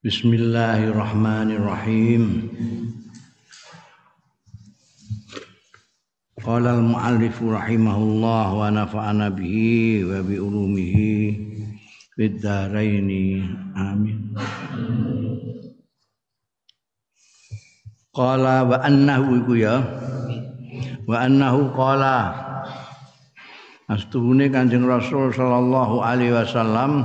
Bismillahirrahmanirrahim. Qala al-muallif rahimahullah wa nafa'ana bihi wa bi ulumihi fid dharain. Amin. Qala wa annahu iku ya. Wa annahu qala Astuhune Kanjeng Rasul sallallahu alaihi wasallam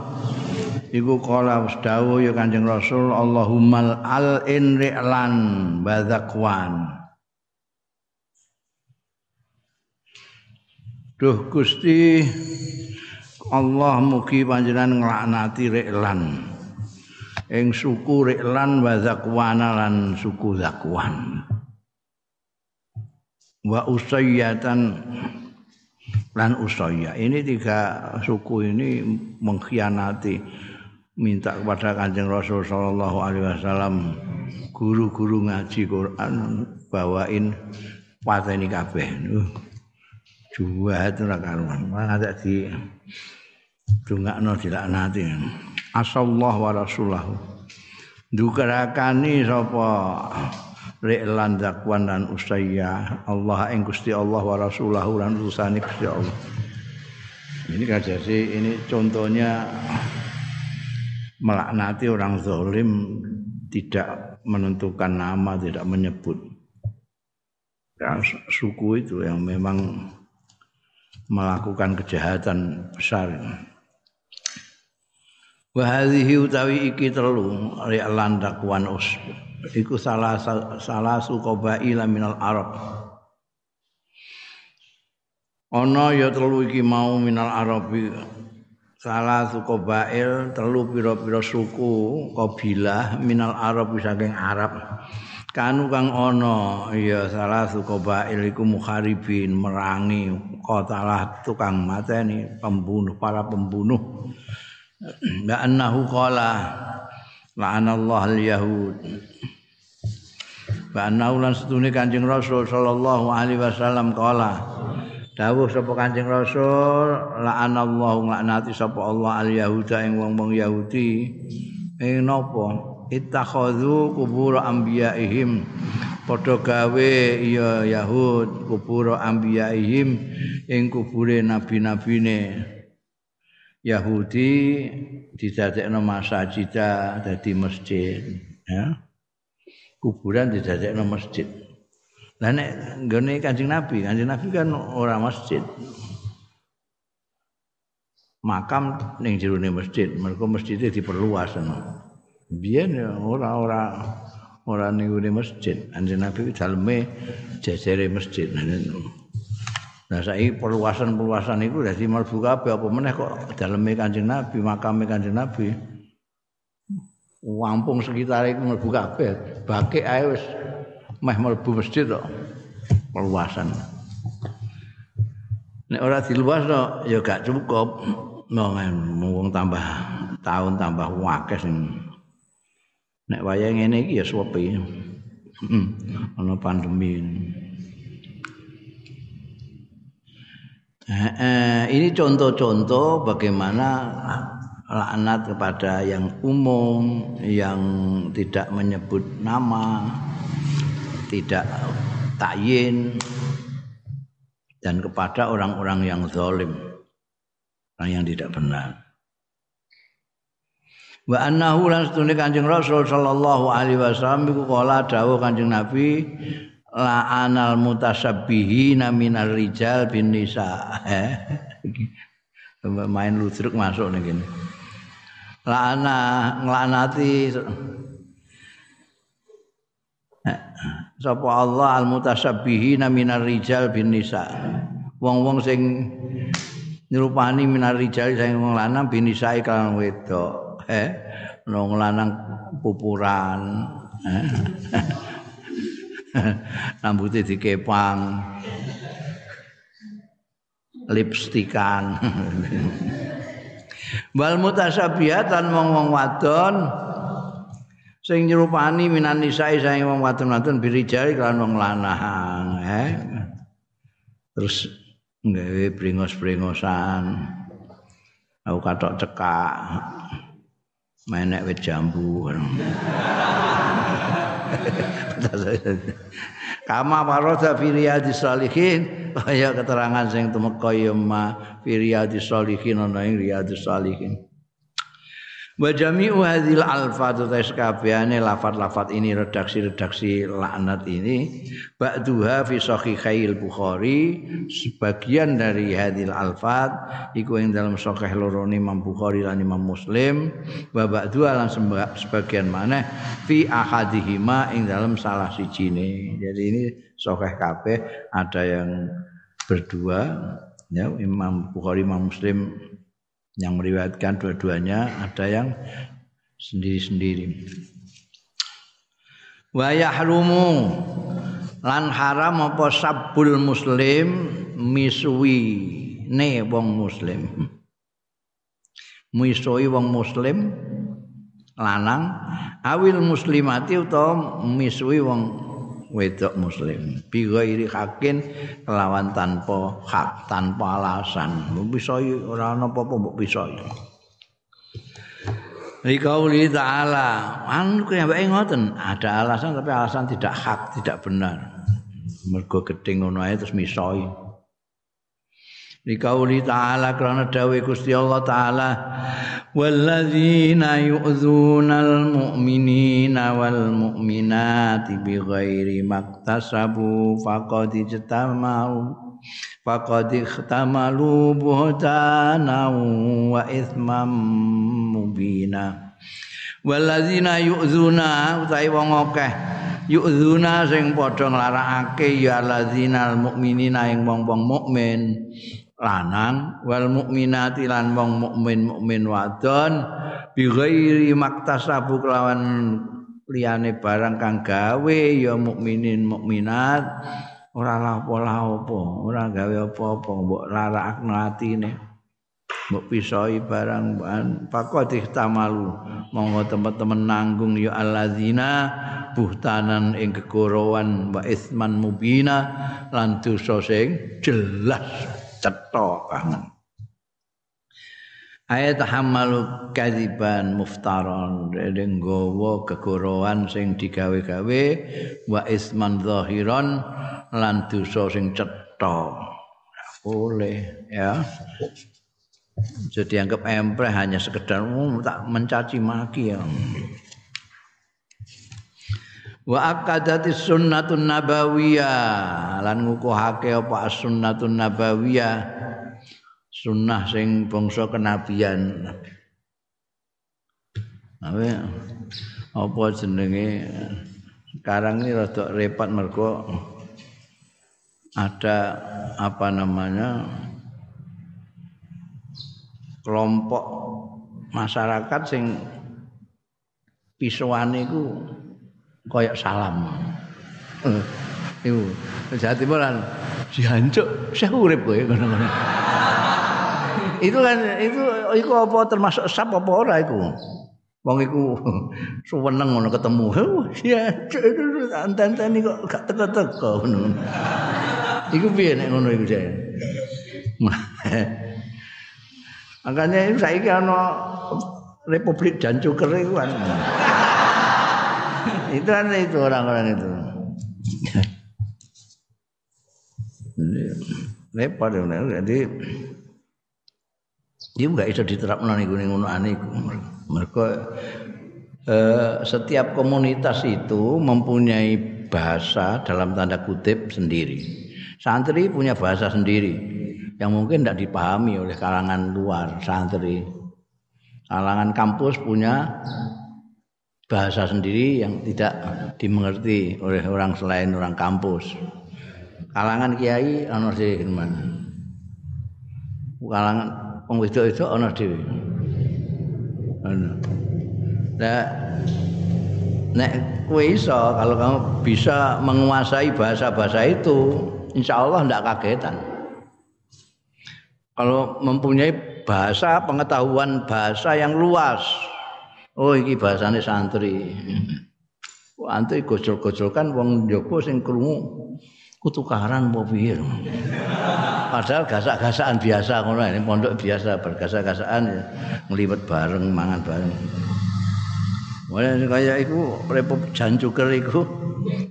iku kala wis dawuh ya Kanjeng Rasul Allahumma al in ri'lan badzakwan Duh Gusti Allah mugi panjenengan nglaknati ri'lan. Ing suku ri'lan wa zakwana lan suku zakwan wa usayyatan lan usayya. Ini tiga suku ini mengkhianati minta kepada Kanjeng Rasul sallallahu alaihi wasallam guru-guru ngaji Quran bawain pateni kabeh. Uh, juwat ora karuan. Malah di dongakno dilaknati. Asallahu wa rasulahu. Dukarakani sapa Reklan zakwan dan usaya Allah ing Gusti Allah wa rasulahu lan utusane Gusti Allah. Ini kan jadi ini contohnya melaknati orang zalim tidak menentukan nama, tidak menyebut. Ya, suku itu yang memang melakukan kejahatan besar. Wa hadhihi utawi iki telu ri'lan dakwan us. Iku salah salah suku baila minal Arab. Ana ya telu iki mau minal Arabi salah suku bail telu pira-pira suku kabilah minal arab saking arab. Kanu kang ana ya salah suku bail iku mukharibin merangi kotalah tukang mateni pembunuh para pembunuh. La annahu qala la'anallahu al-yahud. Wa annahu lan setune kanjeng rasul sallallahu alaihi wasallam qala dawuh sapa Kanjeng Rasul la'anallahu laknati sapa Allah al yahuda ing wong-wong Yahudi. Ing napa? Ittakhadhu kubur anbiyaihim. Padha gawe ya Yahud kubur anbiyaihim ing kubure nabi-nabine. Yahudi didadekno masajida dadi masjid ya. Kuburan didadekno masjid Lah nek nggone Kanjeng Nabi, Kanjeng Nabi kan ora masjid. Makam ning jerone masjid, mergo masjidnya diperluas ana. Biyen ya ora ning masjid. Kanjeng Nabi daleme jajare masjid. Nah saiki perluasan-perluasan iku dadi mlebu kabeh apa meneh kok daleme Kanjeng Nabi, makame Kanjeng Nabi. Wampung sekitar iku mlebu kabeh. Bakik ae wis meh mlebu masjid kok perluasan. Nek ora diluasno ya gak cukup. Mung tambah tahun tambah akeh sing nek wayah ngene iki ya suwepe. Hmm, ana pandemi. Eh, eh, ini contoh-contoh bagaimana laknat kepada yang umum, yang tidak menyebut nama, tidak takyin dan kepada orang-orang yang zalim orang yang tidak benar. Wa annahu lan setune kanjeng rasul sallallahu alaihi wasallam iku kala dawuh kanjeng nabi la anal mutasabbihina minar rijal bin nisa. Main ludruk masuk nih gini lana nglanati sapa Allah al mutasabbihina minar rijal bin nisa. Wong-wong sing nyerupani minar rijal sing wong lanang bin nisa kan wedok. Eh wong lanang pupuran. Eh. rambutnya dikepang. Lipstikan. Wal mutasabihatan wong-wong wadon sing nyerupani minan nisae sae wong wadon-wadon birijari kan wong lanang eh terus nggawe bringos-bringosan. Aku katok cekak. Menek wit jambu. Kama waroda fi riyadhis shalihin kaya keterangan sing tumeka ya ma. Fi riyadhis shalihin ana ing riyadhis shalihin. Wa jami'u hadhil alfaz tes kabehane lafat-lafat ini redaksi-redaksi laknat ini ba'duha fi sahihail Bukhari sebagian dari hadhil alfaz iku ing dalam sahih loro Imam Bukhari lan Imam Muslim wa ba'duha lan sebagian mana fi ahadihima ing dalam salah sijine. Jadi ini sahih kabeh ada yang berdua ya Imam Bukhari Imam Muslim yang meriwayatkan dua-duanya ada yang sendiri-sendiri. Wa yahrumu lan haram apa sabul muslim misui ne wong muslim. Misui wong muslim lanang awil muslimati utawa misui wong wedok muslim. Bi ghairi hakin kelawan tanpa hak tanpa alasan. Bisa ora ana apa-apa mbok bisa Rikauli ta'ala Anu kaya mbak ngoten? Ada alasan tapi alasan tidak hak Tidak benar. Mergo gedeng ngono ae terus misoi Rikauli ta'ala Kerana dawe Gusti Allah ta'ala walladzina yu'dzunal mu'minina wal mu'minati bighairi maktasabu faqad ijtamalu faqad ikhtamalu buhtana wa ithmam mubina. Walladzina yu'dzuna utawi wong akeh yu'dzuna sing padha nglarakake ya alladzina mu'minina ing wong-wong mukmin lanang wal mukminati lan wong mukmin mukmin wadon bi ghairi maktasabu kelawan liyane barang kang gawe ya mukminin mukminat. Ora lapo-lapo ora gawe apa-apa mbok larakno atine. Mbok pisoi barang pakot tamalu monggo teman-teman nanggung ya alladzina buhtanan ing kekorowan wa isman mubina lan dosa sing jelas cetha banget. Ayat hamalu kadiban muftaron. Dene nggawa kegorowan sing digawe-gawe wa isman zahiran lan dosa sing cetha boleh ya. Jadi anggap empreh hanya sekedar oh, tak mencaci maki ya wa akadati sunnatun nabawiyah lan ngukuhake apa sunnatun nabawiyah sunnah sing bangsa kenabian. Apa jenenge? Sekarang ini rada repot mergo ada apa namanya? Kelompok masyarakat sing pisuane iku koyok salam. Eh, iku Jawa Timur kan dihancuk saya urip kowe ngono-ngono. itu kan itu iku apa termasuk sap apa ora iku? Wong iku suweneng ngono ketemu. Ya anten-anten kok gak teko-teko ngono. Iku piye nek ngono iku saya. Makanya saya ana Republik Jancuker itu kan itu kan itu orang-orang itu. Repot jadi dia nggak bisa diterapkan gunung gunung aneh mereka eh, setiap komunitas itu mempunyai bahasa dalam tanda kutip sendiri. Santri punya bahasa sendiri yang mungkin tidak dipahami oleh kalangan luar santri. Kalangan kampus punya bahasa sendiri yang tidak dimengerti oleh orang selain orang kampus. Kalangan kiai ana sing Kalangan wong wedok-wedok ana dhewe. Nah, nek kowe iso kalau kamu bisa menguasai bahasa-bahasa itu, insya Allah tidak kagetan. Kalau mempunyai bahasa pengetahuan bahasa yang luas, Oh iki bahasane santri. Antri gojol-gojolkan wong Joko sing krungu kutukaran apa piye. Padahal gasak-gasakan biasa ngono ini pondok biasa bergasak-gasakan ya, ngliwet bareng mangan bareng. Wah kaya iku repop jancuker iku.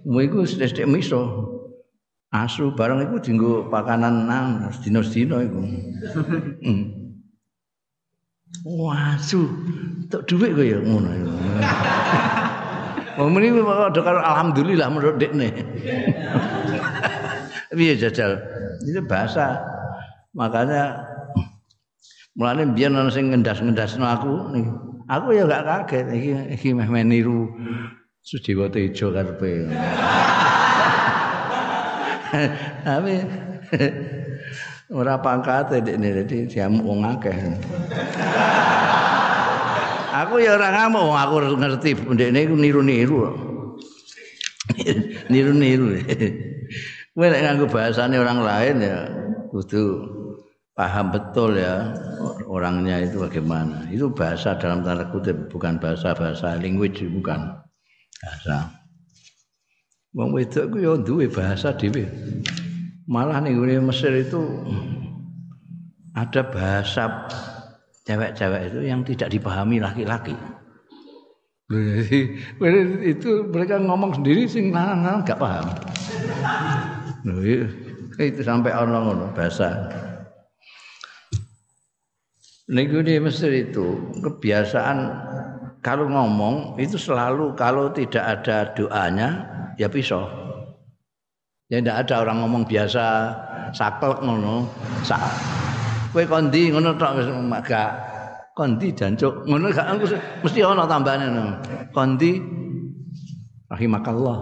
Mu iku sithik miso. Asu barang iku dienggo pakanan nang dina-dina iku. Wasu, tok dhuwit kok ya ngono. Wong mriki kok karo alhamdulillah menurut dekne. Piye jajal? Itu bahasa. Makanya mulane biyen ana sing ngendas-ngendasno aku nih. Aku ya gak kaget iki iki meh niru Sujiwa Tejo karepe. Tapi ora pangkat dekne dadi diamuk wong akeh. aku ya ora ngamuk aku ngerti ndekne iku niru-niru. Niru-niru. Kowe nek nganggo bahasane orang lain ya kudu paham betul ya orangnya itu bagaimana. Itu bahasa dalam tanda kutip bukan bahasa-bahasa language bukan. Bahasa. Wong wedok ku ya duwe bahasa dhewe. Malah ning Mesir itu ada bahasa cewek-cewek itu yang tidak dipahami laki-laki. itu mereka ngomong sendiri sing lanang gak paham. Loh, itu sampai orang ngono bahasa. Nego di Mesir itu kebiasaan kalau ngomong itu selalu kalau tidak ada doanya ya pisau. Ya tidak ada orang ngomong biasa saklek ngono. Sak kowe kondi? Ngono tok wis gak. Kondi jancuk. Ngono gak mesti ana tambahane ngono. Kondi? Rahimakallah.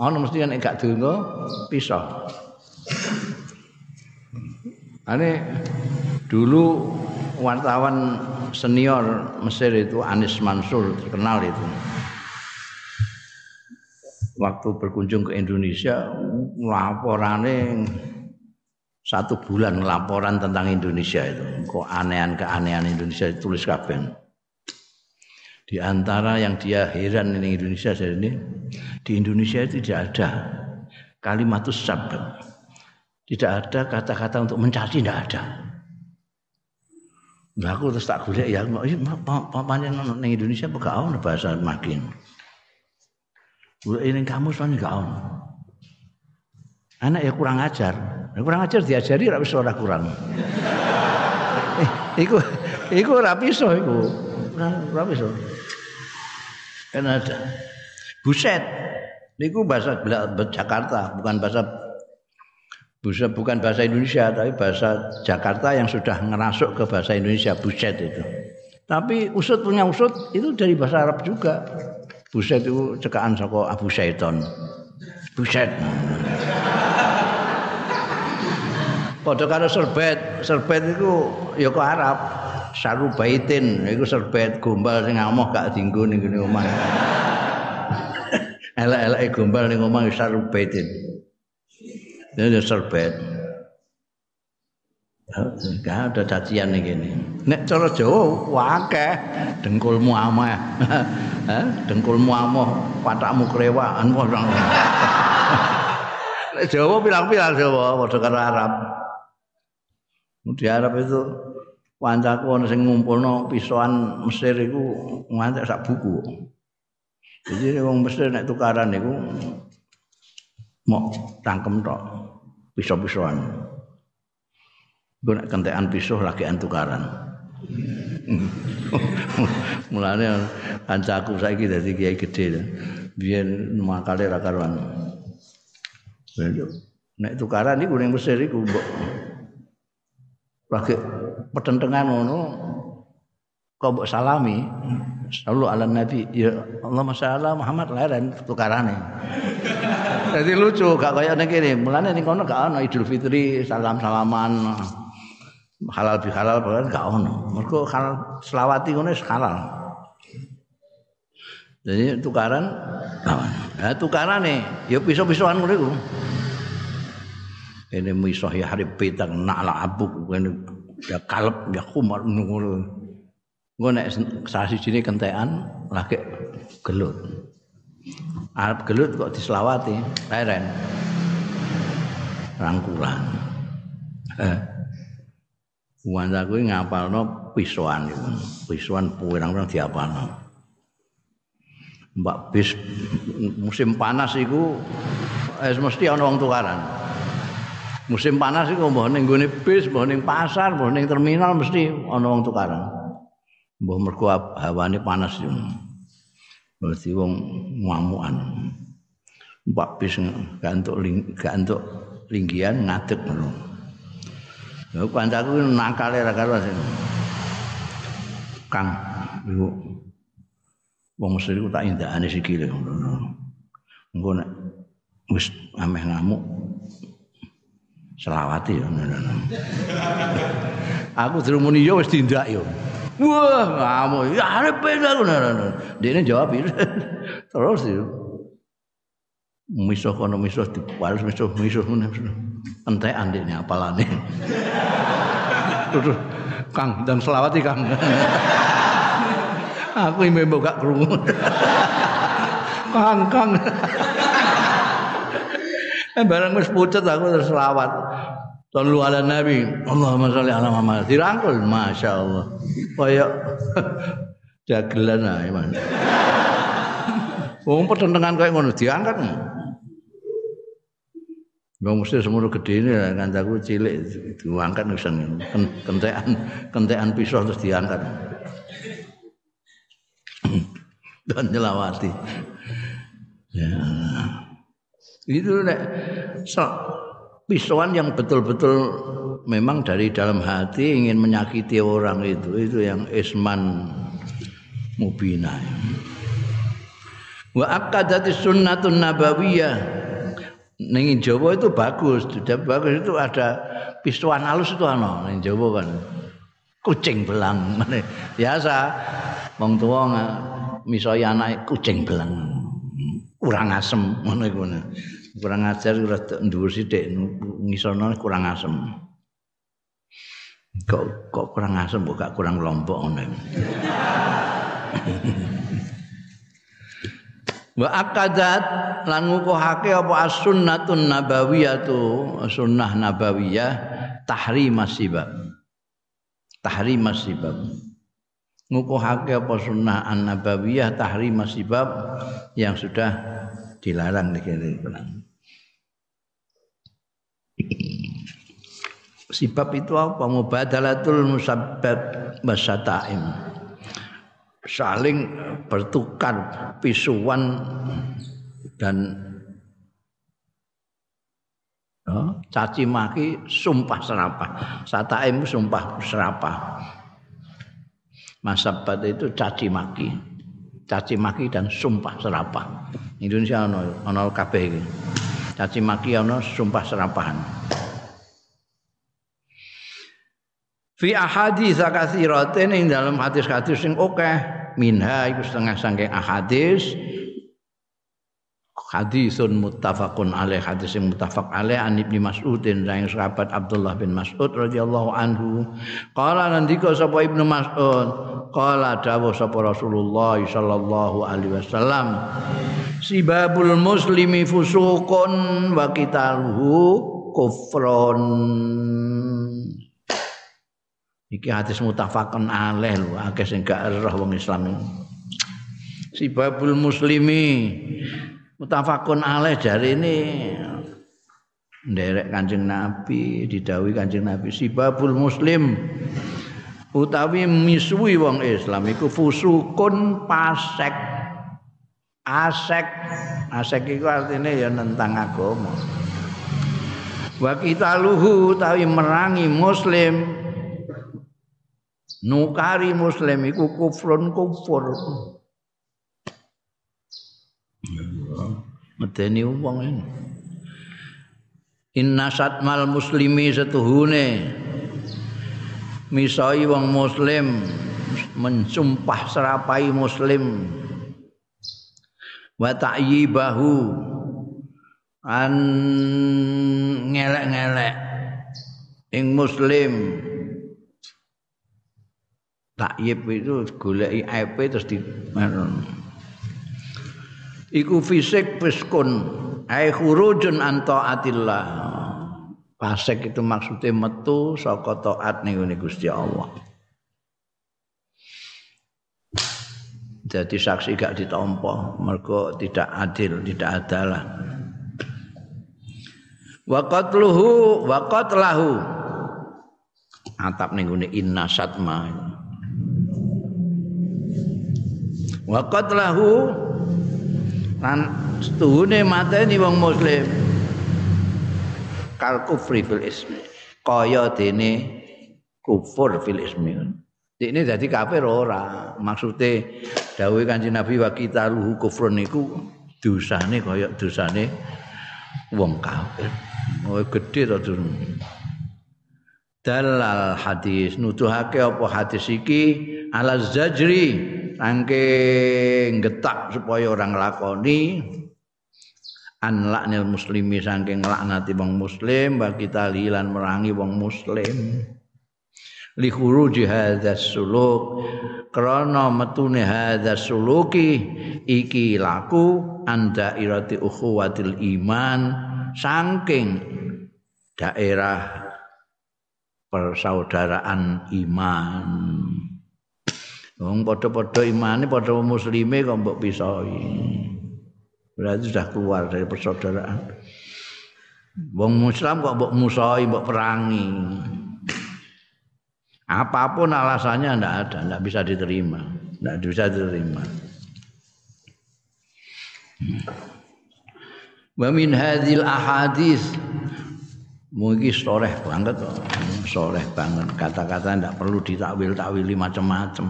Ana mesti nek gak donga pisah. Ane dulu wartawan senior Mesir itu Anis Mansur terkenal itu waktu berkunjung ke Indonesia laporannya satu bulan laporan tentang Indonesia itu kok anehan keanehan Indonesia ditulis kabeh di antara yang dia heran ini Indonesia saya ini di Indonesia itu tidak ada kalimat sabd tidak ada kata-kata untuk mencaci tidak ada Nah, aku terus tak golek ya, papannya nang Indonesia gak bahasa makin. Ini kamu soalnya gak ono. Anak ya kurang ajar. Kurang ajar diajari ra wis ora kurang. eh, iku iku ora bisa iku. Ora bisa. Kan ada. Buset. Niku bahasa Jakarta, bukan bahasa Buset bukan bahasa Indonesia tapi bahasa Jakarta yang sudah ngerasuk ke bahasa Indonesia buset itu. Tapi usut punya usut itu dari bahasa Arab juga. Buset itu cekaan saka Abu Syaiton. Buset. Padha karo serbet, serbet iku ya kok Arab. Saru baitin iku serbet gombal sing amoh gak dienggo ning ngene omah. Elek-eleke gombal ning omah saru baitin. Ini serbet. Gak ada cacian nih gini. Nek cara Jawa wakeh dengkulmu amah. dengkulmu amah, patakmu krewaan. Nek Jawa bilang-bilang Jawa padha karo Arab. Di Arab itu wancaku ana sing ngumpulno pisoan Mesir iku ngantek sak buku. Jadi wong Mesir nek tukaran niku mau tangkem tok pisau-pisauan. Gue nek kentekan pisau lagi tukaran. Mulane kancaku saiki dadi kiai gede. Biyen makale ra karuan. Nek tukaran iku ning Mesir iku mbok lagi petentengan ngono kau mbok salami sallu ala nabi ya Allah masyaallah Muhammad leren tukarane jadi lucu gak kayak ning kene mulane ning kono gak ono Idul Fitri salam-salaman halal bi halal bukan gak ono. Mergo halal selawati ngono halal. Jadi tukaran nah, tukaran nih ya pisau-pisauan ngono iku. Ini misah ya hari petang nakla abuk ini ya kalep ya kumar ngono. Gue nek sasi sini kentean lagi gelut. Arab gelut kok diselawati leren rangkulan. Eh Wanda kuwi ngapalno pisuan iku. Pisuan pirang-pirang diapalno. Mbak bis musim panas iku eh, mesti ana wong tukaran. Musim panas iku mbah ning gone bis, mbah ning pasar, mbah ning terminal mesti ana wong tukaran. Mbah mergo hawane panas yo. Berarti wong ngamukan. Mbak bis gak entuk gak entuk linggian ngadeg ngono. Lha kancaku nakale ra karo Kang iku wong Mesir ku tak indakane sikile ngono. Engko nek wis ameh ngamuk selawati ngono. Aku dirumuni yo wis tindak yo. Wah, ngamuk. Ya arep aku ngono. Dene jawab terus yo. Misuh kono misuh diwales misuh misuh ngono. Entekan dekne apalane. Terus Kang dan selawati Kang. Aku imbe gak krungu. Kang Kang. Eh barang wis pucet aku terus selawat. Sallu ala Nabi. Allahumma sholli ala Muhammad. Dirangkul Masya Allah. Kayak jagelan ae, Mas. Wong pertentangan kayak ngono diangkat. Wong mesti semono gedene kancaku cilik diangkat wis kentekan kentekan pisau terus diangkat. Dan nyelawati. Ya. Itu nek so, pisauan yang betul-betul memang dari dalam hati ingin menyakiti orang itu itu yang isman mubina. Wa akadati sunnatun nabawiyah ning Jawa itu bagus, sudah bagus itu ada pisauan halus itu ana ning Jawa kan. Kucing belang biasa wong tuwa misoi anak kucing belang. kurang asem ngono iku kurang ajar ora dhuwur sithik ngisono kurang asem kok kok kurang asem kok gak kurang lompok ngono wa akadat lan ngukuhake apa as-sunnatun nabawiyatu sunnah nabawiyah tahrim masibab tahrim masibab ngukuhake apa sunnah an-nabawiyah tahrim sebab yang sudah dilarang negeri Sibab itu apa? Mubadalatul musabbab basataim. Saling bertukar pisuan dan oh, caci maki sumpah serapah. Sataim sumpah serapah. Masabat itu caci maki. Caci maki dan sumpah serapah. Indonesia ono ono kabeh. Caci maki ono sumpah serapahan. Fi ahadits katsiratin ing dalam hadis-hadis sing akeh minha iku setengah saking ahadis. Hadisun muttafaqun alaih hadis yang muttafaq alaih an ibni Mas'udin dari sahabat Abdullah bin Mas'ud radhiyallahu anhu. Qala nandika sapa ibnu Mas'ud? Qala dawuh sapa Rasulullah sallallahu alaihi wasallam sibabul muslimi fusuqun wa qitaluhu kufrun iki hadis muttafaqun alaih lho akeh sing gak wong Islam. Sibabul muslimi mutafakun alaih jari ini nderek Kanjeng Nabi didawi Kanjeng Nabi. Sibabul muslim utawi misui wong Islam iku fusukun pasek. Asek. Asek iku artinya ya nentang agama. Wa kita luhu utawi merangi muslim nukari muslim iku kufrun kufur. Medeni wong ini. Inna satmal muslimi setuhune. Misai wong muslim mensumpah serapai muslim. Wa ta'yibahu an ngelek-ngelek ing muslim takyib itu goleki aib terus di iku fisik fiskun ai khurujun an taatillah. Fasik itu maksudnya metu saka taat ning Gusti Allah. Jadi saksi gak ditompo mergo tidak adil tidak adalah. Wa qatluhu wa qatlahu atap ning inna satma wa qatlahu lan setuhune mateni wong muslim. Kal kufri fil ismi. Kaya dene kufur fil ismi. Ini jadi kafir ora. Maksudnya dawuh kanjeng Nabi wa kita luhu kufrun niku dosane kaya dosane wong kafir. Oh gede to dalal hadis nuduhake apa hadis iki? Ala zajri saking getak supaya orang lakoni an laknil muslimi saking laknati wong muslim bagi talilan merangi wong muslim. Li khuruji hadzal suluk. Krana metune suluki iki laku anda irati ukhuwatil iman. Saking daerah persaudaraan iman wong padha-padha imane padha muslime kok mbok pisahi. Berarti sudah keluar dari persaudaraan. Wong muslim kok mbok musahi mbok perangi. Apa pun alasannya ndak ada ndak bisa diterima. Ndak bisa diterima. Wa min hadhil ahadis mungkin soleh banget. Soleh banget. Kata-kata ndak perlu ditakwil-takwili macam-macam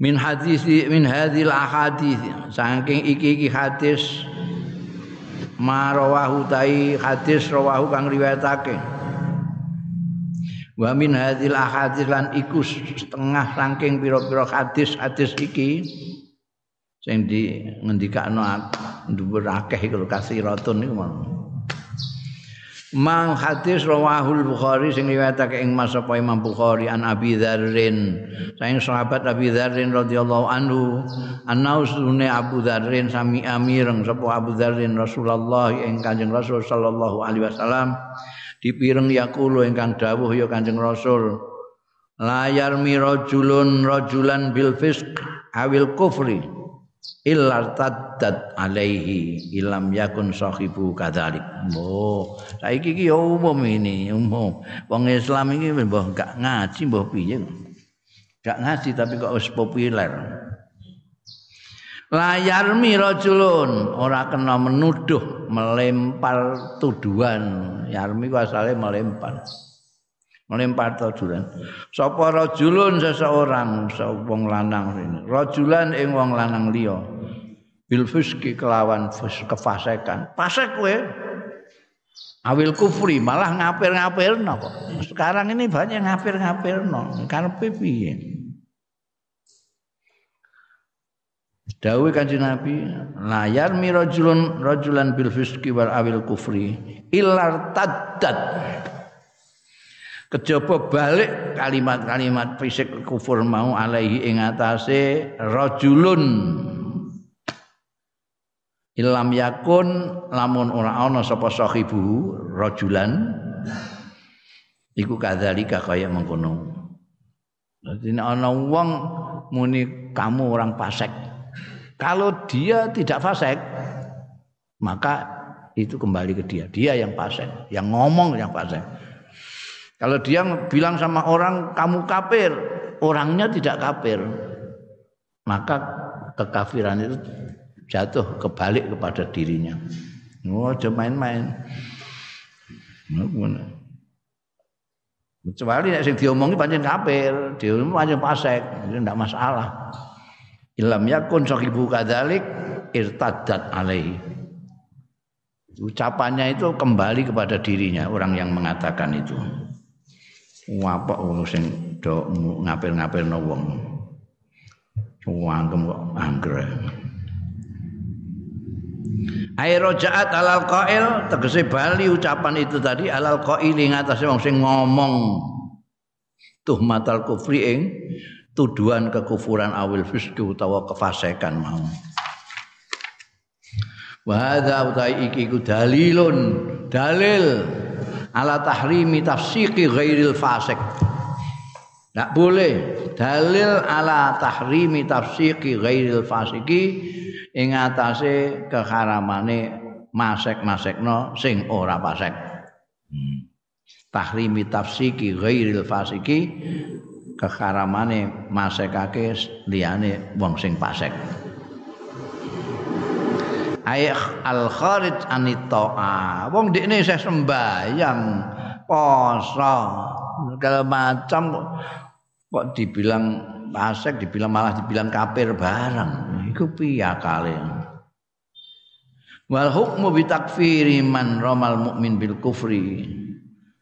min hadis min hadhil ahadis saking iki-iki hadis marawahu tai hadis rawahu kang riwayatake. Wa min hadhil ahadits lan iku setengah saking pira-pira hadis-hadis iki sing di ngendikakno dhuwur akeh iku kasiratun niku mau Mang hadis rawahul Bukhari sing riwayatake ing Mas apa Imam Bukhari an Abi Dzarrin. Saing sahabat Abi Dzarrin radhiyallahu anhu, annausune Abu Dzarrin sami amireng sapa Abu Dzarrin Rasulullah ing Kanjeng Rasul sallallahu alaihi wasallam dipireng yaqulu ingkang dawuh ya Kanjeng Rasul layar mirajulun rajulan bil fisq awil kufri illa taddat alaihi ilam yakun sahibu kadzalik. Oh saiki iki ya umum ini umum. Wong Islam iki mbah gak ngaji mbah piye? Gak ngaji tapi kok wis populer. Layar mirajulun ora kena menuduh melempar tuduhan. Yarmi ku asale melempar melempar tuduhan sapa rajulun seseorang wong lanang ini rajulan ing wong lanang liya. Bil fuski kelawan kefasekan. Fasek kowe. Awil kufri malah ngapir-ngapirno kok. Sekarang ini banyak ngapir-ngapirno. Karepe piye? Dawuh Kanjeng Nabi, layar mi rajulun rajulan bil fisqi wal awil kufri illar taddat. Kejaba balik kalimat-kalimat fisik kufur mau alaihi ing atase rajulun Ilam yakun lamun ora ana sapa sahibu rajulan iku kadzalika kaya mengkono. Dadi ana wong muni kamu orang pasek kalau dia tidak fasik, maka itu kembali ke dia. Dia yang fasik, yang ngomong yang fasik. Kalau dia bilang sama orang kamu kafir, orangnya tidak kafir, maka kekafiran itu jatuh kebalik kepada dirinya. Oh, cuma main-main. Kecuali yang diomongi pancen kafir, dia pancen fasik, itu tidak masalah. Ilam yakun sahibu kadzalik irtaddat alaihi. Ucapannya itu kembali kepada dirinya orang yang mengatakan itu. Apa wong sing do ngapir-ngapirno wong. Wangkem kok anggere. Ai rojaat alal qail tegese bali ucapan itu tadi alal qail ing atase wong sing ngomong tuhmatal kufri ing tuduhan kekufuran awil fisku utawa kefasikan mau wa hadza utai iki ku dalilun dalil ala tahrimi tafsiqi ghairil fasik Tak boleh dalil ala tahrimi tafsiki ghairil fasiki ing atase keharamane masek-masekno sing ora fasik. Hmm. Tahrimi tafsiki ghairil fasiki keharamane masekake liyane wong sing fasik. Ayah al kharij anita. Wong dekne isih sembayang poso. Segala macam kok dibilang pasek dibilang malah dibilang kafir barang iku piye akale? Wal hukmu bi takfiri man ramal mukmin bil kufri.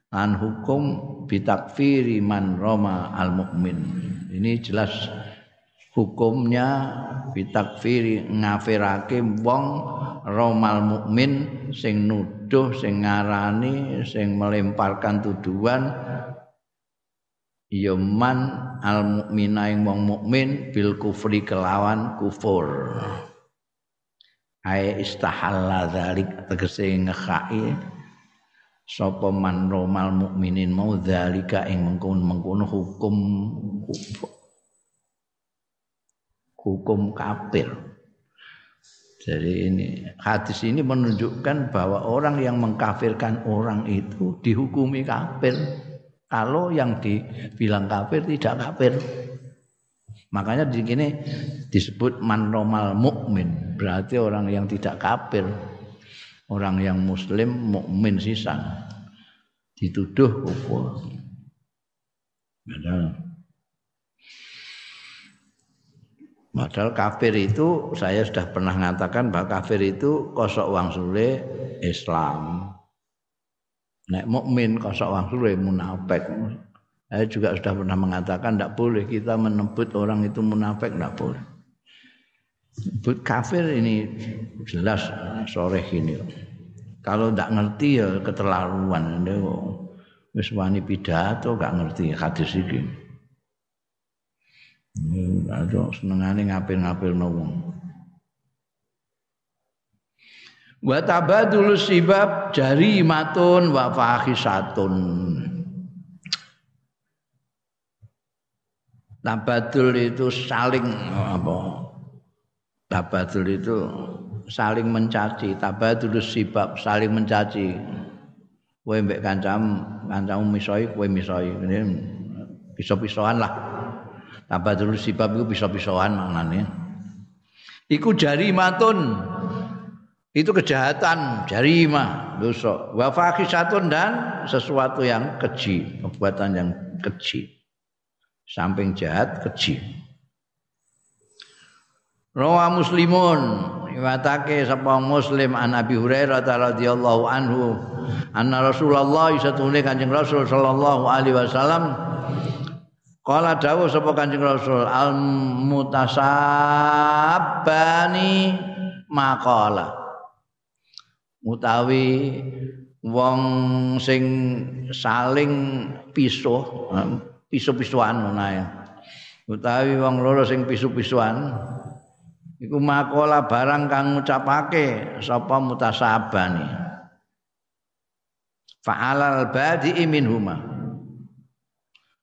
An hukum bi takfiri man rama al mukmin. Ini jelas hukumnya bi takfiri ngafirake wong romal mukmin sing nuduh sing ngarani sing melemparkan tuduhan ya man al mukmina ing wong mukmin bil kufri kelawan kufur. Ay istahalla dzalik tegese ngekhai sapa man romal mukminin mau dzalika ing mengkon-mengkon hukum hukum kafir jadi ini hadis ini menunjukkan bahwa orang yang mengkafirkan orang itu dihukumi kafir kalau yang dibilang kafir tidak kafir. Makanya di sini disebut man normal mukmin, berarti orang yang tidak kafir. Orang yang muslim mukmin sisa dituduh kufur. Padahal kafir itu saya sudah pernah mengatakan bahwa kafir itu kosok uang sule Islam. Nek mukmin kosok wangsule munafik. Saya juga sudah pernah mengatakan tidak boleh kita menebut orang itu munafik tidak boleh. But kafir ini jelas sore ini. Kalau tidak ngerti ya keterlaluan. Wis wani pidato gak ngerti hadis iki. Aduh senengane ngapil-ngapil wong. wa tabadul sibab jarimatun wa fahisatun. Tabadul itu saling apa? Tabadul itu saling mencaci. Tabadul sibab saling mencaci. Kowe mbek kancam kancamu misoi kowe misoi ini pisau-pisauan lah tabadul sibab itu pisau-pisauan maknanya. Iku jarimatun. Itu kejahatan jarima dosa. Wa fakhisatun dan sesuatu yang keji perbuatan yang keji. Samping jahat keji. Rawa Muslimun riwayatake sapa Muslim an Abi Hurairah radhiyallahu anhu anna Rasulullah satune Kanjeng Rasul sallallahu alaihi wasallam Kala dawuh sapa Kanjeng Rasul al mutasabbani maqala. Utawi wong sing saling pisuh pisu-pisuan ngono ae. Utawi wong loro sing pisu-pisuan iku makola barang kang ngucapake sapa mutasabani fa'alal badi minhuma.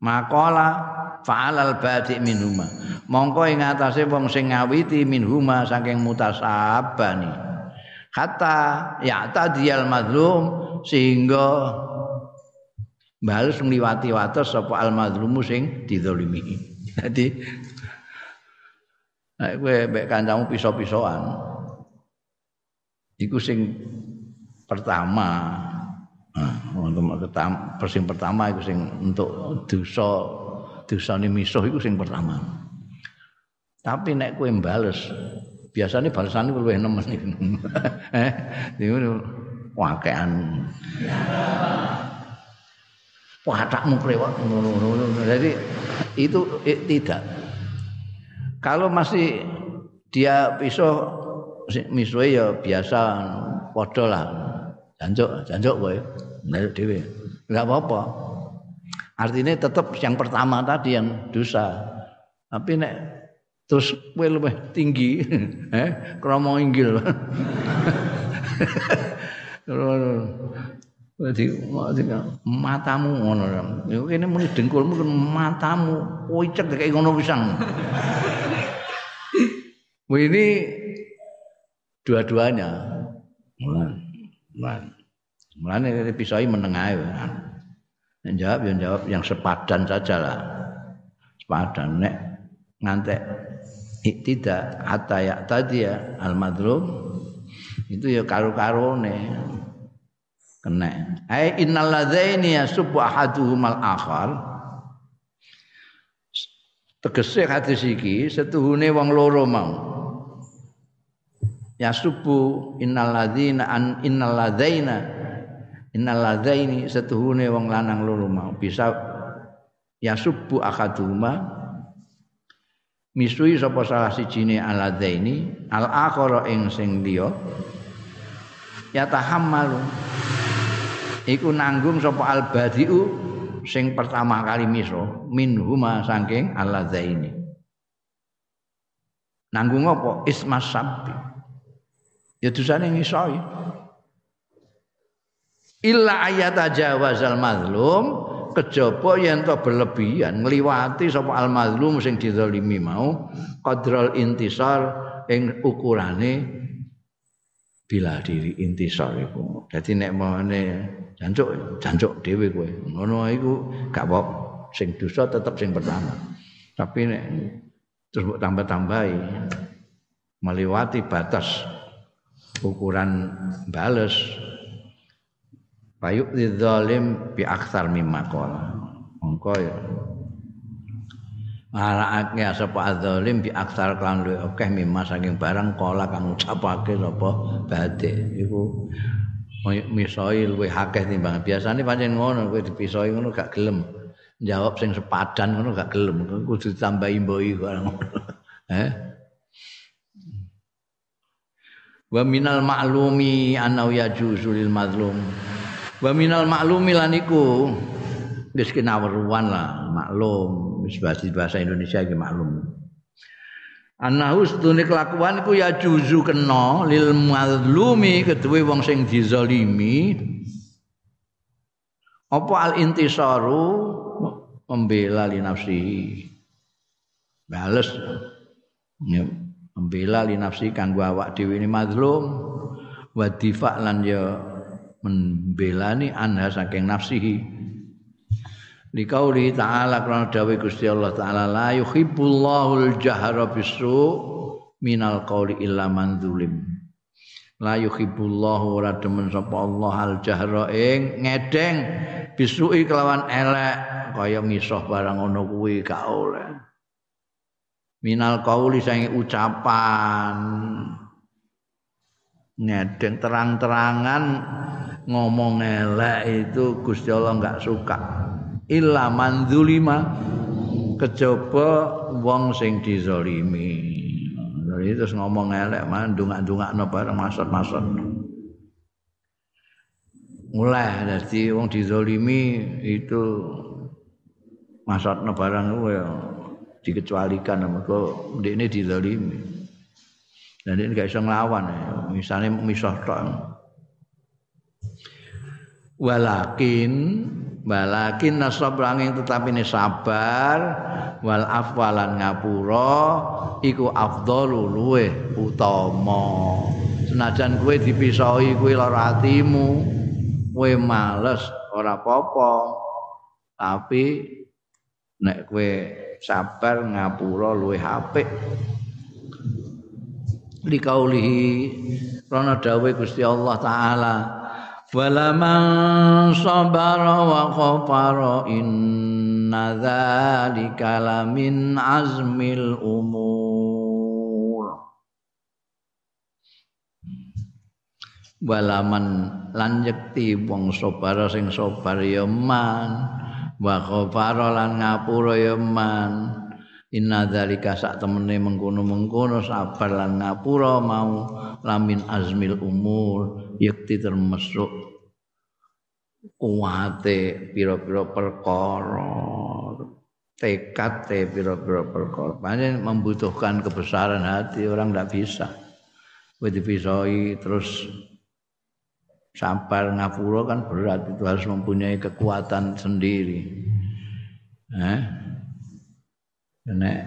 Makola fa'alal badi minhuma. Mongko ing atase wong sing ngawiti minhuma saking mutasabani. Hatta ya tadiyal mazlum sehingga balas ngliwati wates sapa al mazlumu sing dizalimi. Dadi nek kowe mek kancamu piso-pisoan iku sing pertama. Nah, untuk pertama, persing pertama itu sing untuk dosa dosa ini misuh itu sing pertama. Tapi nek kue bales biasanya balasan itu lebih nemen eh itu wakean. Watakmu kelewat jadi itu eh, tidak. Kalau masih dia pisau misue ya biasa podo lah. Janjuk janjuk gue nggak dewi nggak apa-apa artinya tetap yang pertama tadi yang dosa tapi nek terus kowe luwih tinggi eh krama inggil Dadi matamu ngono. Yo kene muni dengkulmu kan matamu pucet kayak ngono pisang. ini dua-duanya. Mulan. Mulan. Mulan ini pisai menengah ya. Yang jawab yang jawab. Yang sepadan saja lah. Sepadan. Nek ngantek tidak hatta ya tadi ya al madrum itu ya karu-karone kena. Ai innal ladzaini yasubbu ahaduhumal akhar. Tegese hadis iki setuhune wong loro mau. Yasubbu innal ladzina an innal ladzaina innal ladzaini setuhune wong lanang loro mau. Bisa yasubbu ahaduhuma misui sapa salah sijine aladzaini al akhara ing sing liya. Ya tahammalu iku nanggung sapa al badiu sing pertama kali miso. Minhuma saking zaini nanggung apa? Ismas sabbi ya dosane ngisoi illa ayat ajawazal mazlum kejaba yen to berlebihan ngliwati sapa al mazlum sing dizalimi mau qadral intisar ing ukurane bila diri intisar iku. Dadi nek mene jancuk jancuk dhewe kowe. Ngono iku gak apa sing dosa tetep sing pertama. Tapi nek terus tambah-tambahi melewati batas ukuran bales payuk zalim bi aksar mimma qala. Mongko ya. Marakake sapa azalim bi aksar kan luwih akeh mimma saking barang kala kang ucapake sapa bade iku misoi luwih akeh timbang biasane pancen ngono kowe dipisoi ngono gak gelem. Jawab sing sepadan ngono gak gelem. Kudu ditambahi mboi kok eh? Wa minal ma'lumi anna yajuzu lil mazlum wa minal ma'lumi lan iku. Wis kenawruan lah maklum. Wis bahasa Indonesia iki maklum. Anahu setune kelakuan iku ya juzu kena lil mazlumi keduwe wong sing dizalimi. Apa al intisaru? Membela li nafsi. Bales. Ya, membela li nafsi kanggo awak dhewe ini mazlum. Wa difa lan ya membelani anha saking nafsihi Likauli ta'ala karena dawe Gusti Allah taala la yuhibbullahul jahra bisu minal qauli illa man zulim. La yuhibbullahu ora sapa Allah al jahra ing ngedeng bisuki kelawan elek kaya ngisah barang ngono kuwi gak oleh. Minal qauli sing ucapan ngedeng terang-terangan ngomong elek itu Gusti Allah enggak suka illa man dzulima kejaba wong sing dizalimi. Jadi terus ngomong elek man dungak-dungakno bareng maksud-maksud. Mulai dari wong dizalimi itu maksudno barang ku ya dikecualikan mergo ndekne dizalimi. Dan ini gak bisa ngelawan ya. Misalnya misah tok. Walakin Balakin nasabra angin tetapi ini sabar wal afwalan ngapura iku afdalu luweh utama. Senajan kowe dipisahi kowe lara atimu, kowe males ora apa-apa. Tapi nek kowe sabar ngapura luweh apik. Likaulihi Rana dawe Gusti Allah Ta'ala Walaman sabara wa khafara inna dzalika lamin azmil umur. Walaman lan yekti wong sabara sing sabar ya man wa khafara lan ngapura ya man. Inna dzalika sak temene mengkono-mengkono sabar lan ngapura mau lamin azmil umur yakti termasuk kuwate pira-pira perkara tekad te pira-pira perkara. Banyak membutuhkan kebesaran hati orang tidak bisa. Dipisoi terus sabar ngapura kan berat itu harus mempunyai kekuatan sendiri. Eh? Nek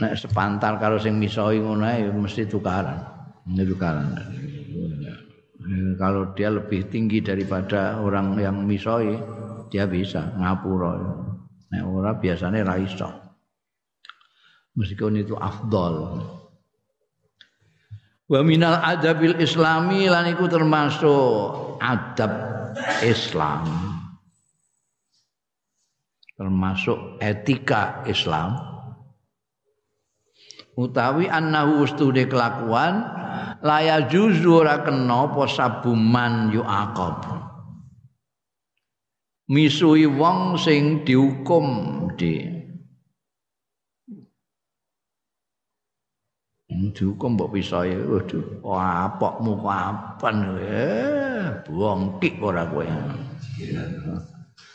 nek sepantar karo sing misoi ngono mesti tukaran. Tukaran kalau dia lebih tinggi daripada orang yang misoi dia bisa ngapura. Nek ora biasanya ra iso. Meskipun itu afdol. Wa minal adabil islami lan iku termasuk adab Islam. Termasuk etika Islam. Utawi annahu ustude kelakuan laya juzu ora kena apa sabuman yuaqab misui wong sing dihukum di. Dihukum mbok pisahe waduh apokmu kapan eh bongkik ora kowe.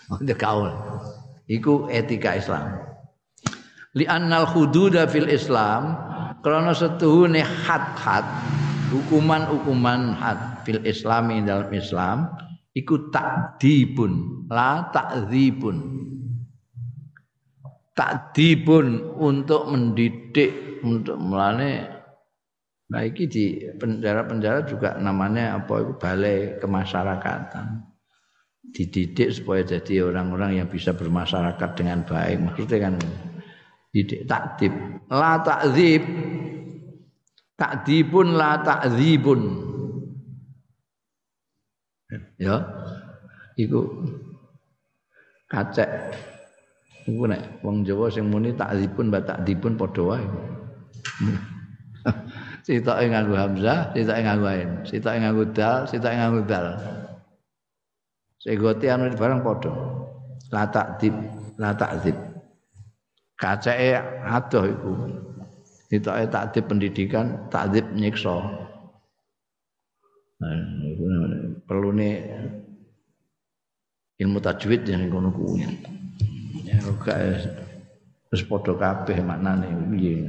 Ndek kaul. Iku etika Islam. Li annal hududa fil Islam karena setuhune had-had hukuman-hukuman had fil Islami dalam Islam iku takdibun la takdzibun takdibun untuk mendidik untuk melane nah iki di penjara-penjara juga namanya apa itu? Balai kemasyarakatan. Dididik supaya jadi orang-orang yang bisa bermasyarakat dengan baik. Maksudnya kan didik takdib la takdzib takdibun la takdzibun ya. Iku kacek. Iku nek wong Jawa sing muni takdzibun ba takdibun padha wae. Sitoke nganggo hamzah sitoke nganggo ain sitoke nganggo dal sitoke nganggo dal. Segote anu barang padha. La takdib la takdzib kaceke adoh iku sitoke takdib pendidikan takdib nyiksa perlu nih ilmu tajwid yang ngono kuwi. Ya gak wis padha kabeh maknane piye.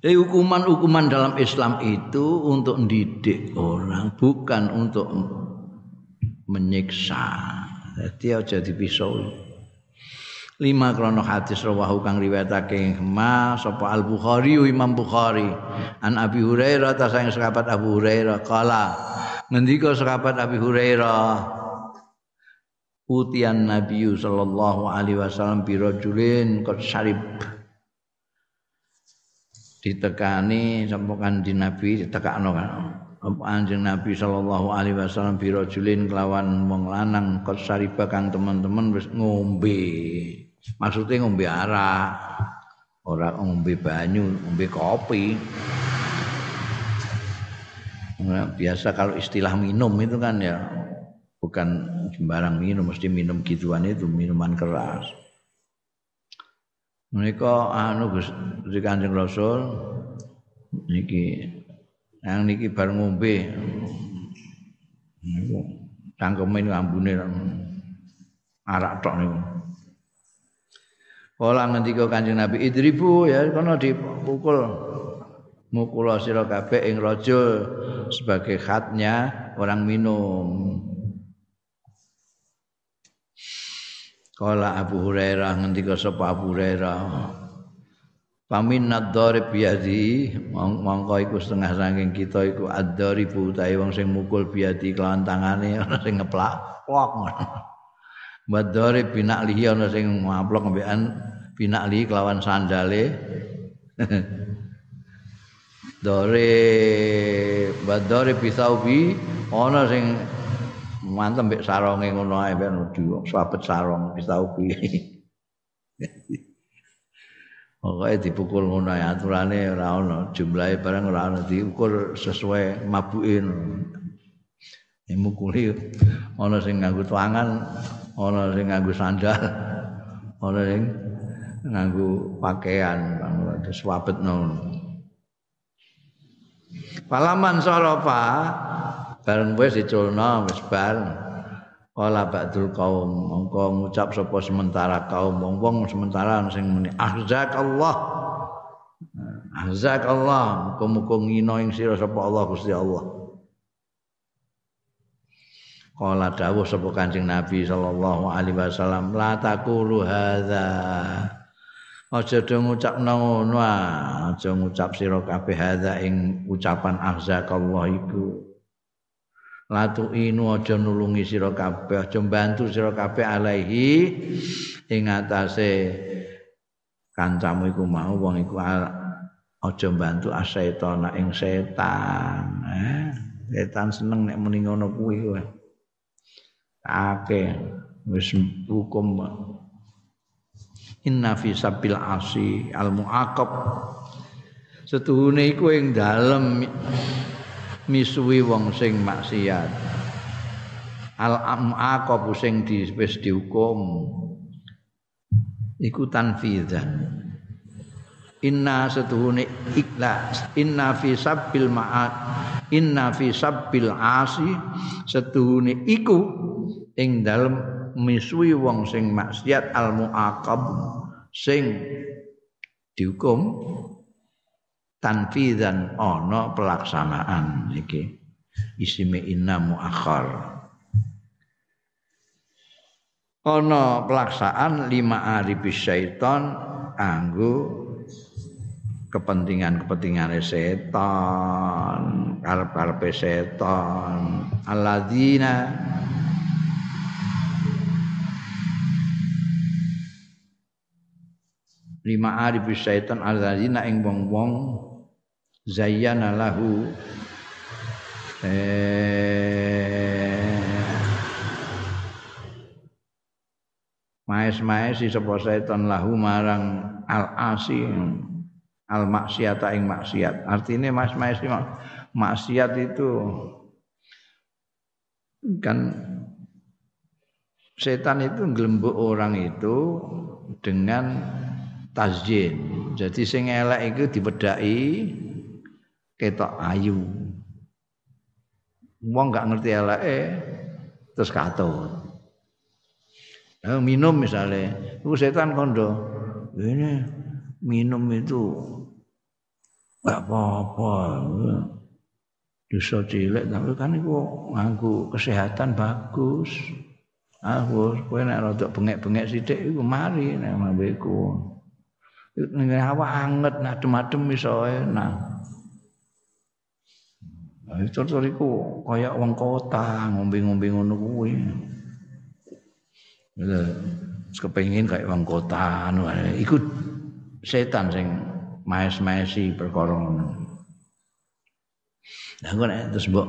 Jadi hukuman-hukuman dalam Islam itu untuk mendidik orang, bukan untuk menyiksa. Jadi aja dipisau lima krono hadis rawahu kang riwayatake ma sapa Al Bukhari Imam Bukhari. An Abi Hurairah ta sang sahabat Abu Hurairah kala ngendika sahabat Abi Hurairah utian Nabi sallallahu alaihi wasallam bi rajulin qad syarib. Ditekani sampekan di Nabi ditekakno kan? Anjing Nabi sallallahu alaihi wasallam bi rajulin kelawan wong lanang qad syariba kang teman-teman wis ngombe maksudnya ngombe arak ora ngombe banyu ngombe kopi. Nah, biasa kalau istilah minum itu kan ya bukan sembarang minum mesti minum gituan itu minuman keras. Mereka anu Gus di Kanjeng Rasul niki yang niki bar ngombe. Niku cangkeme ambune arak tok niku Kala ngendika Kanjeng Nabi idribu ya kono dipukul mukul sira kabeh ing raja sebagai khatnya orang minum. Kala Abu Hurairah ngendika sapa Abu Hurairah Pamin nadhari biadi mongko iku setengah saking kita iku adharibu utahe wong sing mukul biadi kelawan tangane ana sing ngeplak Badore binaklihi ana sing ngaplok mbekan binakli kelawan sandale. Dore badore bisaubi ana sing mantep mbek saronge ngono ae ben sabet sarong bisaubi. Pokoknya dipukul ngono ya aturane ora ana, jumlahe barang ora ana diukur sesuai mabukin. Mukuli ana sing nganggo tuangan ana sing nganggo sandal ana sing nganggo pakaian terus wabetno Palaman sarafa bareng wis diculna wis bar Kala ba'dul kaum mongko ngucap sapa sementara kaum wong-wong sementara sing muni ahzak Allah ahzak Allah muga-muga ngino ing sira sapa Allah Gusti Allah Kala dawuh sapa Kanjeng Nabi sallallahu alaihi wasallam, la taqulu hadza. Aja do ngucapno ngono, aja ngucap sira kabeh hadza ing ucapan ahzakallah iku. Latu inu aja nulungi sira kabeh, aja bantu sira kabeh alaihi ing atase kancamu iku mau wong iku aja bantu asyaitan ing setan. Eh, setan seneng nek muni ngono kuwi kowe. Akeh wis hukum inna fi sabil asi al muaqab setuhune iku ing dalem misuwi wong sing maksiat. Al muaqab sing di wis dihukum. Iku tanfidzan inna setuhune ikhlas inna fi sabil ma'at inna fi sabil asi setuhune iku ing dalem misuwi wong sing maksiat al muaqab sing dihukum tanfidzan ana pelaksanaan iki. Isime inna muakhar. Ana pelaksanaan lima aribis syaiton anggo kepentingan-kepentingan setan, karep-karepe setan, alladzina lima arif syaitan alladzina ing wong-wong zayyana lahu eh maes-maes si sapa setan lahu marang al asi al maksiata ing maksiat. Artinya maes-maes maksiat itu kan setan itu gelembuk orang itu dengan tazyin. Jadi sing elek iku dipedhaki ketok ayu. Wong gak ngerti eleke terus katut. Nah, minum misalnya, itu setan kondo. Ini minum itu gak apa-apa. Dosa cilik tapi kan itu nganggu kesehatan bagus. Aku kowe nek rada bengek-bengek sithik iku mari nek mambeku. Ning awak anget adem-adem iso enak. Nah, itu iku kaya wong kota ngombe-ngombe ngono kuwi. Wis kepengin kaya wong kota anu iku setan sing maes-maesi perkara ngono. Lah kok nek terus mbok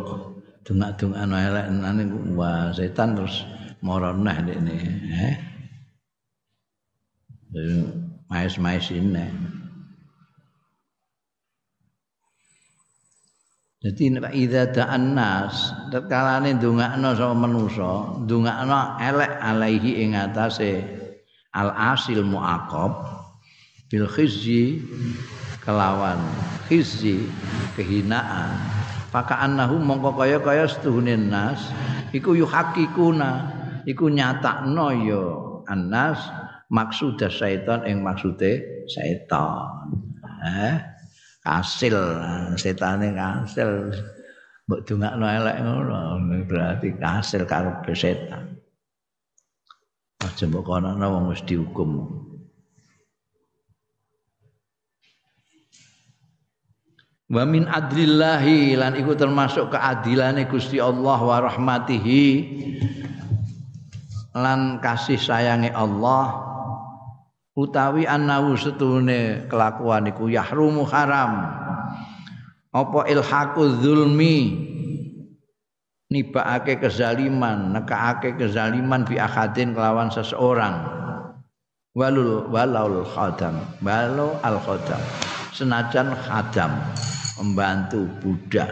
dongak-dongak elek nane wah setan terus mara neh dekne, eh. Maes-maes ini. Jadi nek idza ta'an nas, tetkalane sama manusa, ndongakno elek alaihi ing atase al asil muaqab bil khizyi kelawan khizyi kehinaan. Maka annahu mongko kaya-kaya setuhune nas iku yuhaqqiquna iku nyatakno ya annas maksud syaitan yang maksude syaitan. Eh kasil setane kasil. Mbok dongakno elek ngono berarti kasil karo setan. Aja mbok kono wong wis dihukum. Wa min adlillahi lan iku termasuk keadilane Gusti Allah wa rahmatihi lan kasih sayange Allah utawi annahu setune kelakuan iku yahrumu haram. Apa ilhaqu zulmi nibakake kezaliman nekaake kezaliman fi akadin kelawan seseorang. Walul walaul khadam. Walau al khadam. Senajan khadam membantu budak.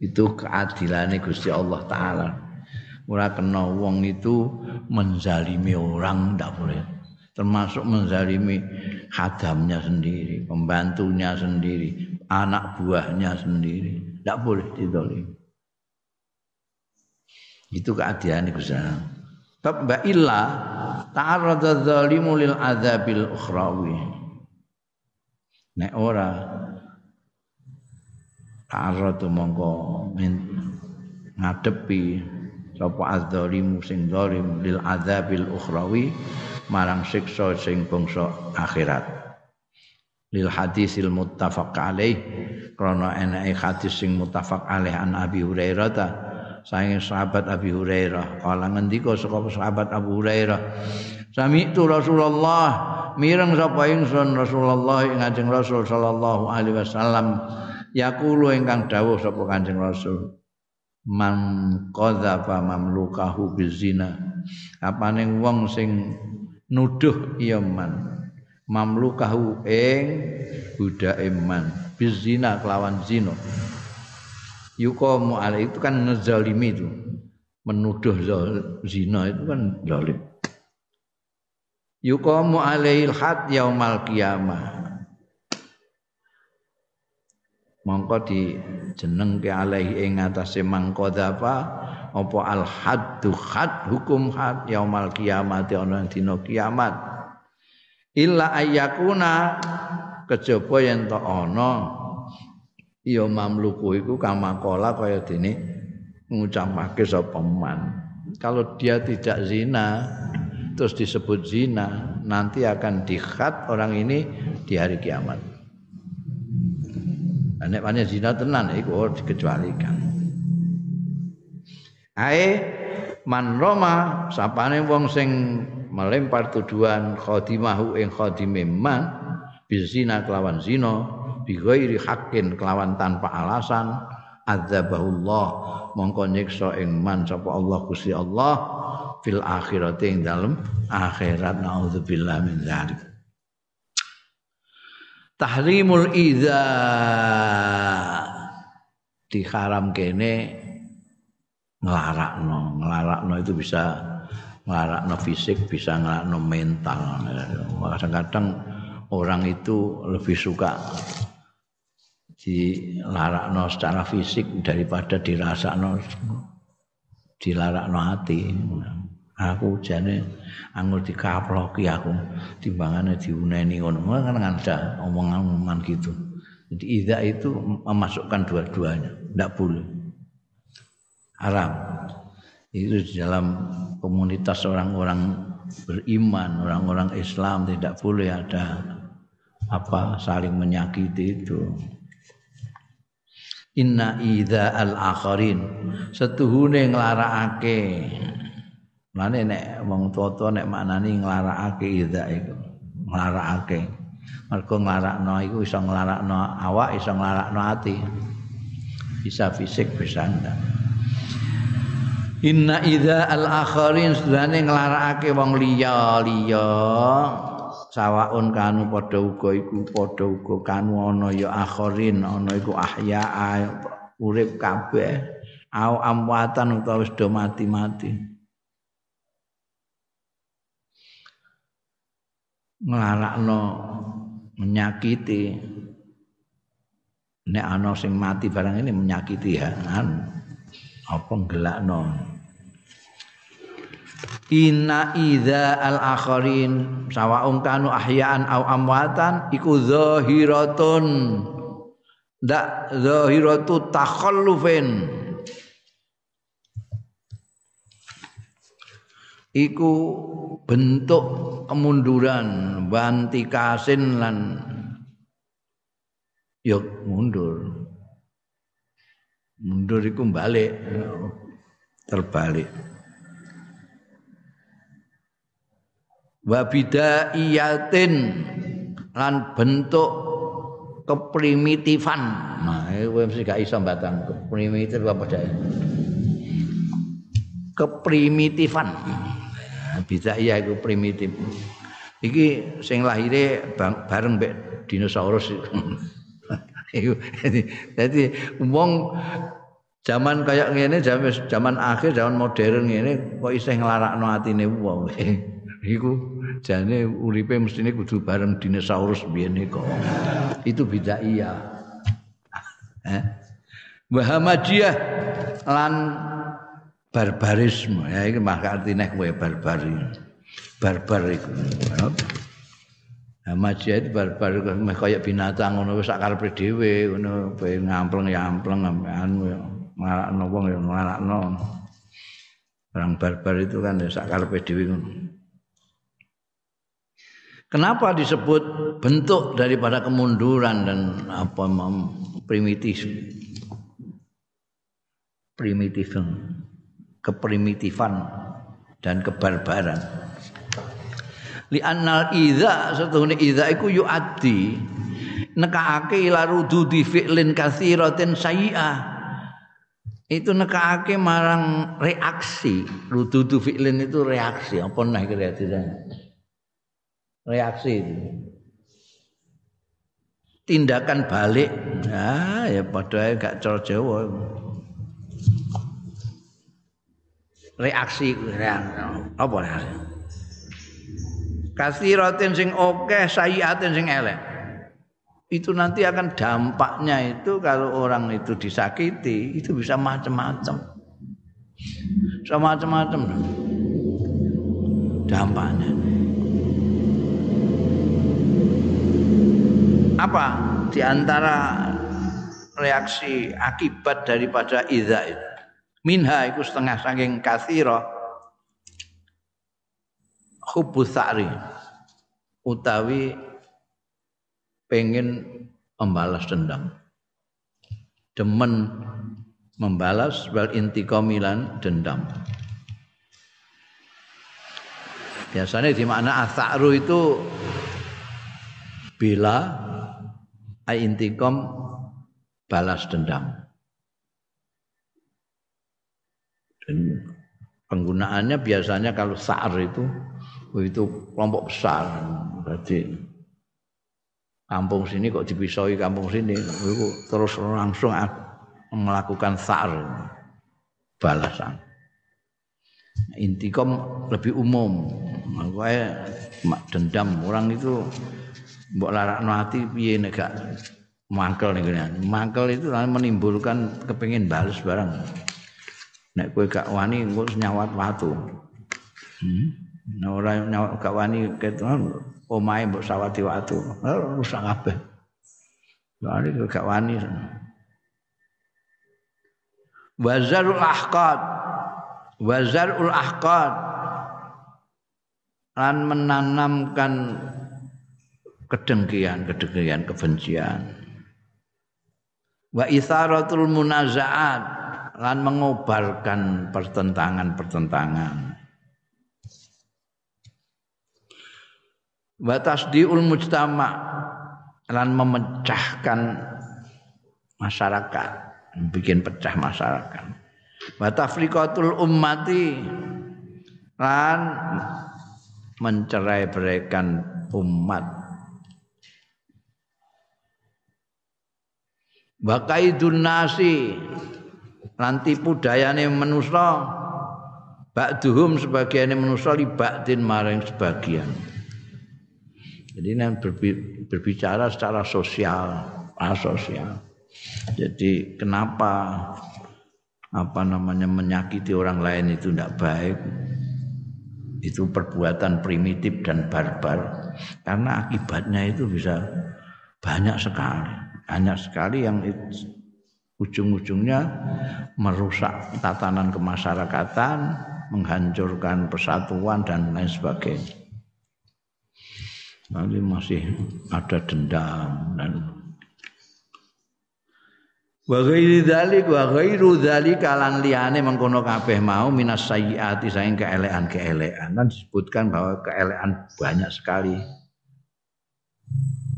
Itu keadilannya Gusti Allah taala ora kena wong itu menzalimi orang ndak boleh. Termasuk menzalimi khadamnya sendiri pembantunya sendiri anak buahnya sendiri. Ndak boleh didolimi itu keadilan Gusti Bab illa ta'arrada dzalimu lil adzabil ukhrawi. Nek ora karo mongko ngadepi sapa adzalimu sing zalim lil adzabil ukhrawi marang siksa sing bangsa akhirat. Lil hadisil muttafaq alaih krana enake hadis sing muttafaq alaih an Abi Hurairah ta. Saking sahabat Abi Hurairah kala ngendika saka sahabat Abu Hurairah sami itu Rasulullah mireng sapa ingsun Rasulullah ing Rasul sallallahu alaihi wasallam yaqulu ingkang dawuh sapa Kanjeng Rasul man qadzafa mamlukahu bizina. Apane wong sing nuduh iya man. Mamlukahu ing budake man. Bizina kelawan zina. Yuqamu alai itu kan ngezalimi itu. Menuduh zina itu kan zalim. Yuqamu alail had yaumal qiyamah mongko di jeneng ke alaihi ing atase mangkodapa apa al haddu had hukum had yaumal kiamat ana dina kiamat? Illa ayakuna kejaba yen to ana ya mamluku iku kamakola kaya dene ngucapake sapa man. Kalau dia tidak zina terus disebut zina nanti akan dikhat orang ini di hari kiamat nek pancen zina tenan iku dikecualikan. Ae man roma sapane wong sing melempar tuduhan khadimahu ing khadime man bizina kelawan zina bi ghairi kelawan tanpa alasan adzabahullah mongko nyiksa ing man sapa Allah Gusti Allah fil akhirati ing dalem akhirat. Naudzubillah min dzalik tahrimul idza diharam kene nglarakno nglarakno itu bisa nglarakno fisik bisa nglarakno mental. Kadang-kadang orang itu lebih suka dilarakno secara fisik daripada dirasakno dilarakno hati aku jane anggur dikaploki aku timbangane diuneni ngono. Kan ada omongan-omongan gitu. Jadi ida itu memasukkan dua-duanya tidak boleh. Haram. Itu di dalam komunitas orang-orang beriman orang-orang Islam tidak boleh ada apa saling menyakiti itu. Inna idza al akharin setuhune nglarakake Mane nek wong tuwa nek maknani nglarakake idza iku. Nglarakake. Mergo nglarakno iku iso nglarakno awak, iso nglarakno ati. Bisa fisik bisa ndak. Inna idza al akharin sedane nglarakake wong liya-liya sawaun kanu padha uga iku padha uga kanu ana ya akharin ana iku ahya urip kabeh au amwatan utawa wis do mati-mati. Nglarakno menyakiti. Nek ana sing mati barang ini menyakiti ya kan? Apa gelakno Inna idza al akharin sawaung kanu ahyaan au amwatan iku zahiratun. Ndak zahiratu takhallufin iku bentuk kemunduran banti kasin lan yuk mundur. Mundur iku balik terbalik. Wabidaiyatin lan bentuk keprimitifan. Nah kowe mesti gak iso batang keprimitif apa jae keprimitifan bisa iya itu primitif. Iki sing lahire bareng mbek dinosaurus jadi wong zaman kayak ngene zaman zaman akhir zaman modern ngene kok isih nglarakno atine wong? Iku jane uripe mestine kudu bareng dinosaurus biyen kok. Itu beda iya eh? Muhammadiyah lan barbarisme. Ya iki maka artine kowe barbari barbar iku. Hamajiah itu barbar kayak binatang ngono sak karepe dhewe ngono ngampleng ya ampleng anu ya marakno wong ya marakno. Orang barbar itu kan ya sak karepe dhewe. Kenapa disebut bentuk daripada kemunduran dan apa primitif primitif keprimitifan dan kebarbaran. Li annal idza setuhune idza iku yuaddi nekake ila rududi fi'lin katsiratin sayyi'ah. Itu nekake marang reaksi rududu fi'lin itu reaksi. Apa nah reaksi reaksi. Itu tindakan balik. Nah ya padahal gak cor Jawa reaksi apa reaksi? Kasiratin sing oke sayiatin sing elek. Itu nanti akan dampaknya itu kalau orang itu disakiti itu bisa macam-macam bisa macam-macam dampaknya. Apa? Di antara reaksi akibat daripada idza itu minha itu setengah saking kasiro hubus sa'ri. Utawi pengen membalas dendam. Demen membalas wal intikomilan dendam. Biasanya di mana asakru itu bila intikom balas dendam dan penggunaannya biasanya kalau sa'ar itu itu kelompok besar. Jadi kampung sini kok dipisahi kampung sini, itu terus langsung melakukan sar balasan. Intikom lebih umum, makanya dendam orang itu mbok larakno ati piye nek gak mangkel nih Mangkel itu menimbulkan kepingin balas barang. Nek kowe gak wani engko nyawat watu. Hmm? Nah, ora gak wani keton omahe mbok sawati watu. Rusak kabeh. Lari gak wani. Wazarul ahqad. Wazarul ahqad. Lan menanamkan kedengkian, kedengkian, kebencian. Wa isaratul munazaat lan mengobarkan pertentangan-pertentangan. wa tasdiul mujtama lan memecahkan masyarakat bikin pecah masyarakat wa tafriqatul ummati lan mencerai beraikan umat wa kaidun nasi lan tipu dayane manusa ba'duhum sebagian manusa li ba'din maring sebagian jadi ini berbicara secara sosial, asosial. Jadi kenapa apa namanya menyakiti orang lain itu tidak baik? Itu perbuatan primitif dan barbar. Karena akibatnya itu bisa banyak sekali. Banyak sekali yang ujung-ujungnya merusak tatanan kemasyarakatan, menghancurkan persatuan dan lain sebagainya. Nanti masih ada dendam dan wa ghairi dzalik wa ghairu dzalika lan liyane mengkono kabeh mau minas sayyiati saing keelekan-keelekan. Dan disebutkan bahwa keelekan banyak sekali.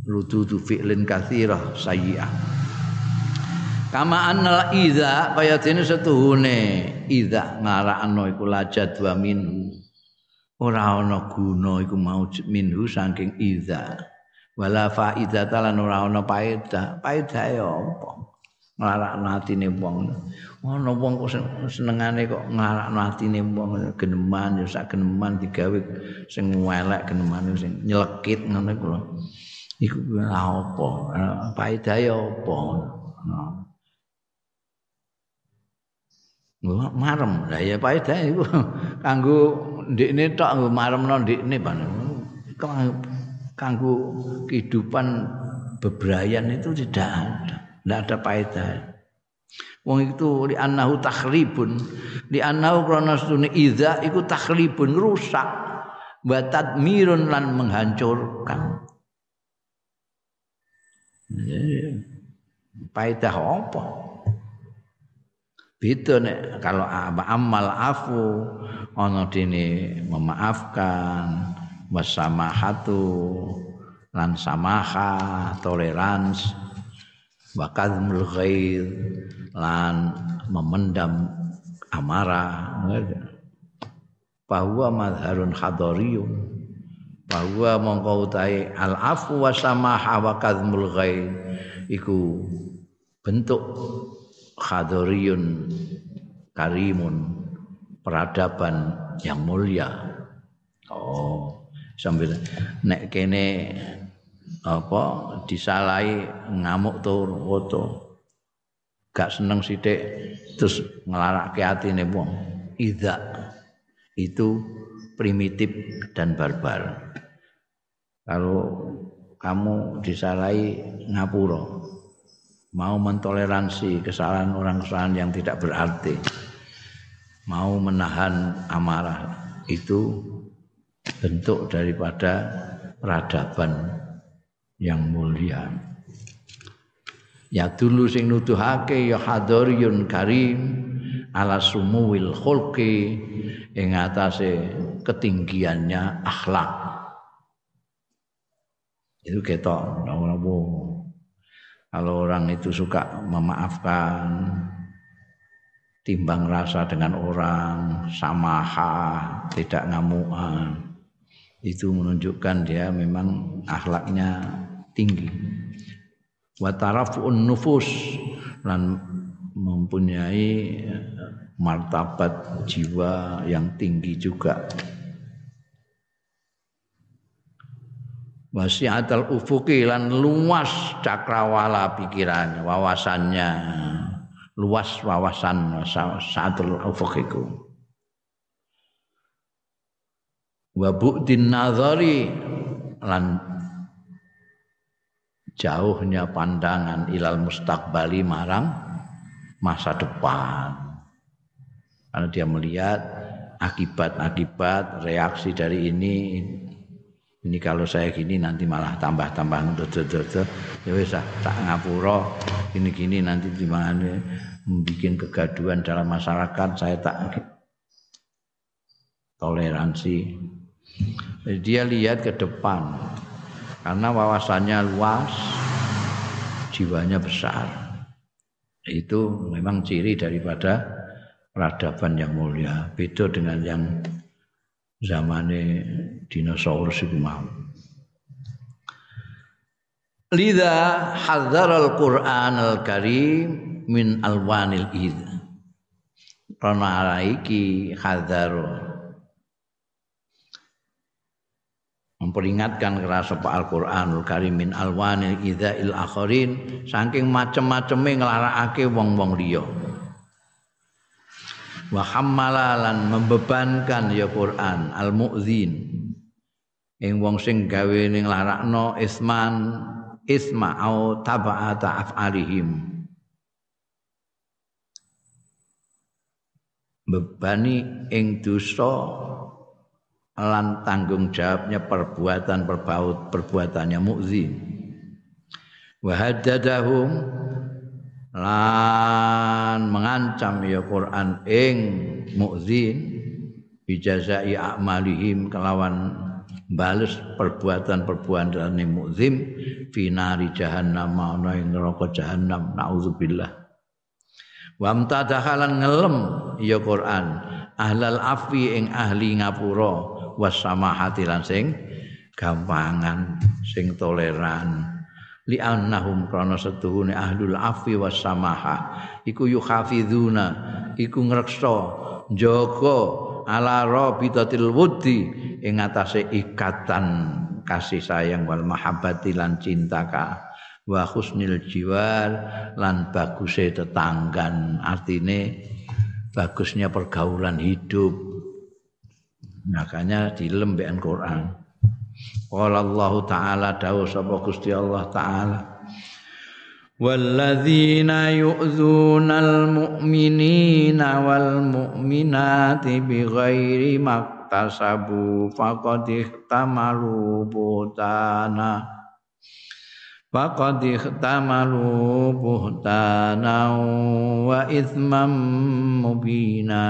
Rududu fi'lin katsirah sayyi'ah kama annal idza kaya dene setuhune. Idza ngarakno iku lajad wa minhu. Ora ana guna iku mau minhu saking iza wala faidata lan ora ana paedah. Paedah ya apa? Nglarakno atine wong. Ana wong kok senengane kok nglarakno atine wong. Geneman ya sak geneman digawe sing elek geneman sing nyelekit ngono iku lho iku apa? Paedah ya apa Wah, marem. Lah ya paedah iku kanggo ndekne tok nggo maremno ndekne pan. kanggo kehidupan bebrayan itu tidak ada tidak ada faedah Wong itu li annahu takhribun li annahu krana sunni idza iku takhribun rusak wa tadmirun lan menghancurkan Faedah apa? Beda nek kalau amal afu ana dene memaafkan wasamahatu lan samaha tolerans wa kadmul ghair lan memendam amarah. Bahwa madharun hadariyun bahwa mongko utahe al afu wa samaha wa kadmul ghair iku bentuk hadariyun karimun peradaban yang mulia. Oh sambil nek kene apa disalahi ngamuk tur foto gak seneng sithik terus ngelarake atine wong. Idza itu primitif dan barbar. Kalau kamu disalahi ngapura mau mentoleransi kesalahan orang kesalahan yang tidak berarti mau menahan amarah itu bentuk daripada peradaban yang mulia. Ya dulu sing nuduhake ya hadariyun karim ala sumuwil khulqi ing atase ketinggiannya akhlak. Itu ketok nopo. Kalau orang itu suka memaafkan timbang rasa dengan orang samaha tidak ngamuan itu menunjukkan dia memang akhlaknya tinggi. Wa tarafuun nufus dan mempunyai martabat jiwa yang tinggi juga wasiatul ufuki lan luas cakrawala pikirannya wawasannya luas wawasan saatul ufukiku wa bu'din nazari lan jauhnya pandangan ilal mustaqbali marang masa depan. Karena dia melihat akibat-akibat reaksi dari ini ini kalau saya gini nanti malah tambah-tambah dodo-dodo ya wis ah, tak ngapura. Gini-gini nanti di mana membuat kegaduhan dalam masyarakat saya tak toleransi. Dia lihat ke depan. Karena wawasannya luas, jiwanya besar. Itu memang ciri daripada peradaban yang mulia. Beda dengan yang zamane dinosaurus itu mau. Lida hadzar al-Qur'an al-Karim min alwanil id. Karena iki hadzar memperingatkan keras apa Al-Qur'anul Karim min alwanil idzail akharin saking macem-maceme nglarakake wong-wong liya wa hammalalan membebankan ya Quran al mu'zin ing wong sing gawe ning larakno isman isma au taba'ata af'alihim. Bebani ing dosa lan tanggung jawabnya perbuatan perbaut perbuatannya mukzin wa haddadahum lan mengancam ya Quran ing mukzin bijazai a'malihim kelawan bales perbuatan-perbuatan mukzim finari jahannam ana ing neraka jahannam naudzubillah. Wa amtadahalan ngelem ya Quran ahlal afi ing ahli ngapura wasamahati lan sing gampangan sing toleran li annahum krana setuhune ahlul afi wasamaha iku yuhafizuna iku ngreksa jaga ala rabitatil wuddi ing atase ikatan kasih sayang wal mahabbati lan cinta ka. Wa husnil jiwar lan baguse tetanggan. Artine bagusnya pergaulan hidup. Makanya di lembaga Quran Qala Allah taala dawuh sapa Gusti Allah taala. والذين يؤذون المؤمنين والمؤمنات بغير ما اكتسبوا فقد احتملوا بهتانا فقد احتملوا بهتانا وإثما مبينا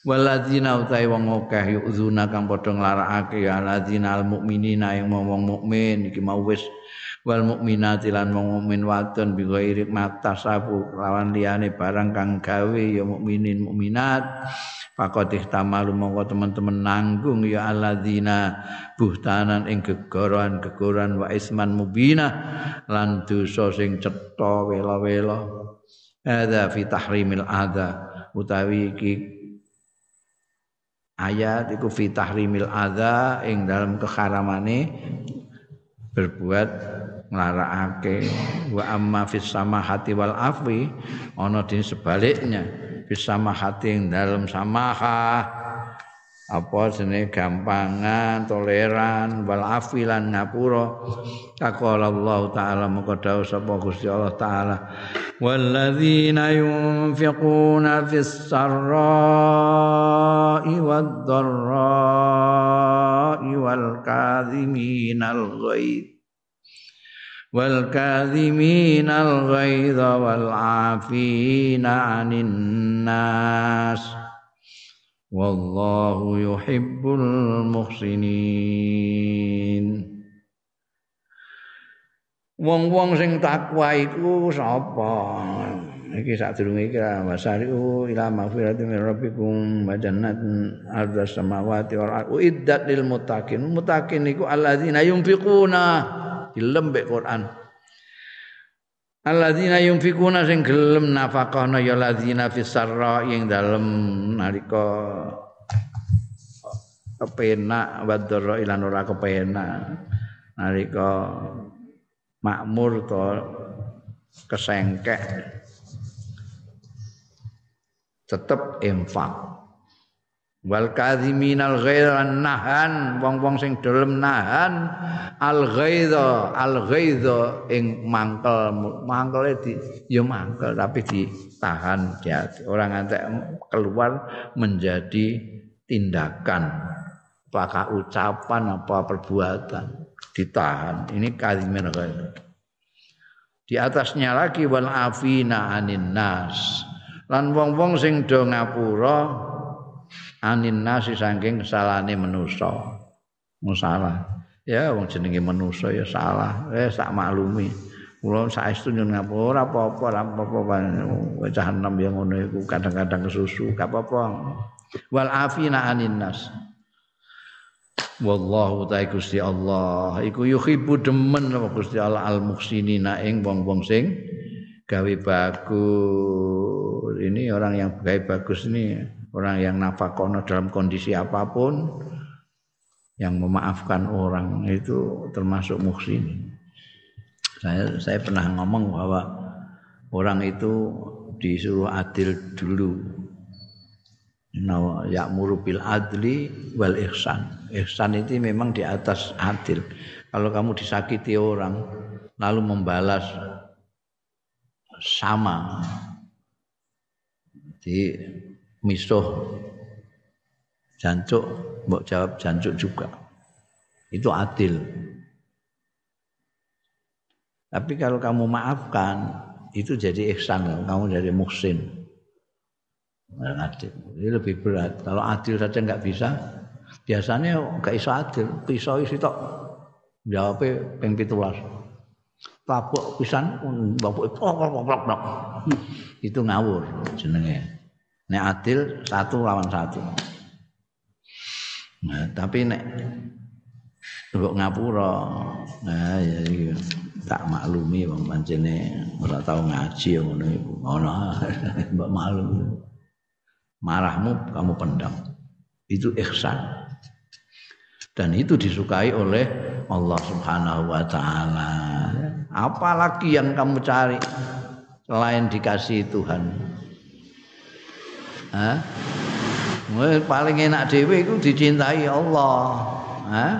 Waladzina utai wong akeh yuzuna kang padha nglarakake ya ladzina al mukminina yang wong mukmin iki mau wis wal mukminati lan wong mukmin wadon bi ghairi matasabu lawan liyane barang kang gawe ya mukminin mukminat Fakot ihtamalu mongko teman-teman nanggung ya alladzina buhtanan ing gegoran-gegoran wa isman mubina lan dosa sing cetha wela-wela. Hadza fi tahrimil adza utawi iki ayat iku fi tahrimil adza ing dalam keharamane berbuat nglarakake. Wa amma fis samahati wal afwi ana di sebaliknya. Fis samahati ing dalem samaha apa sene gampangan toleran wal afilan ngapura? Taqala Allah taala moko dawuh sapa Gusti Allah taala. Walladzina yunfiquna fis sarra'i wad dharra'i wal al ghaidh wal al ghaidha wal 'afina 'anil nas Wallahu yuhibbul muhsinin. Wong-wong sing takwa iku sapa? Iki sadurunge iki wasariu ila magfiratin min rabbikum wa jannatin ardha samawati wal ardh uiddat lil muttaqin. Muttaqin iku alladzina yunfiquna dilembek Quran. Alladzina yunfikuna sing gelem nafakahna ya ladzina fis sarra ing dalem nalika kepenak wadara ilan ora kepenak. Nalika makmur to kesengkek tetep infak wal kadhiminal ghaidha nahan wong-wong sing dolem nahan al ghaidha al ghaidha ing mangkel mangkele di ya mangkel tapi ditahan di hati orang ngantek keluar menjadi tindakan apakah ucapan apa perbuatan ditahan. Ini kadhimin ghaidha. Di atasnya lagi wal afina anin nas. Lan wong-wong sing do ngapura anin nasi saking salahane manusa. Musalah ya wong jenenge manusa ya salah. Eh sak maklumi. Kula saestu nyun ngapura apa-apa ora apa-apa. Jahanam yang ngono iku kadang-kadang kesusu gak apa-apa. Wal afina anin nas. Wallahu ta'ala Gusti Allah. Iku yuhibbu demen apa Gusti Allah al muhsinina ing wong-wong sing gawe bagus. Ini orang yang gawe bagus ini orang yang nafakono dalam kondisi apa pun yang memaafkan orang itu termasuk muhsin. Saya saya pernah ngomong bahwa orang itu disuruh adil dulu. Nah, ya'muru bil adli wal ihsan. Ihsan itu memang di atas adil. Kalau kamu disakiti orang lalu membalas sama di misuh jancuk mbok jawab jancuk juga. Itu adil. Tapi kalau kamu maafkan itu jadi ihsan kamu jadi muhsin. Adil. Ini lebih berat. Kalau adil saja nggak bisa biasanya nggak iso adil. Pisau isi tok. Jawabnya peng pitulas. Tabuk pisan bapak itu ngawur jenenge Nek adil satu lawan satu. Nah, tapi nek mbok ngapura, nah ya iya. tak maklumi wong pancene ora tau ngaji ngono iku. Ngono mbok maklum. Marahmu kamu pendam. Itu ihsan. Dan itu disukai oleh Allah Subhanahu wa taala. Apalagi yang kamu cari selain dikasih Tuhan? Hah? paling enak dhewe iku dicintai Allah. Hah?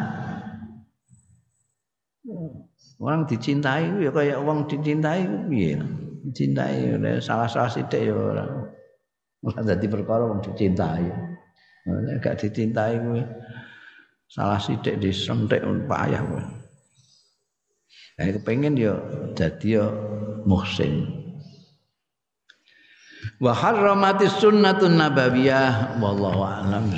Orang dicintai ya kayak wong dicintai piye. Dicintai salah-salah sithik ya ora. Ora dadi perkara wong dicintai. Nek gak dicintai kuwi salah sithik disentik payah kuwi. Nek kepengin ya dadi ya muhsin. Wa harramatis sunnatun nabawiyah wallahu a'lam.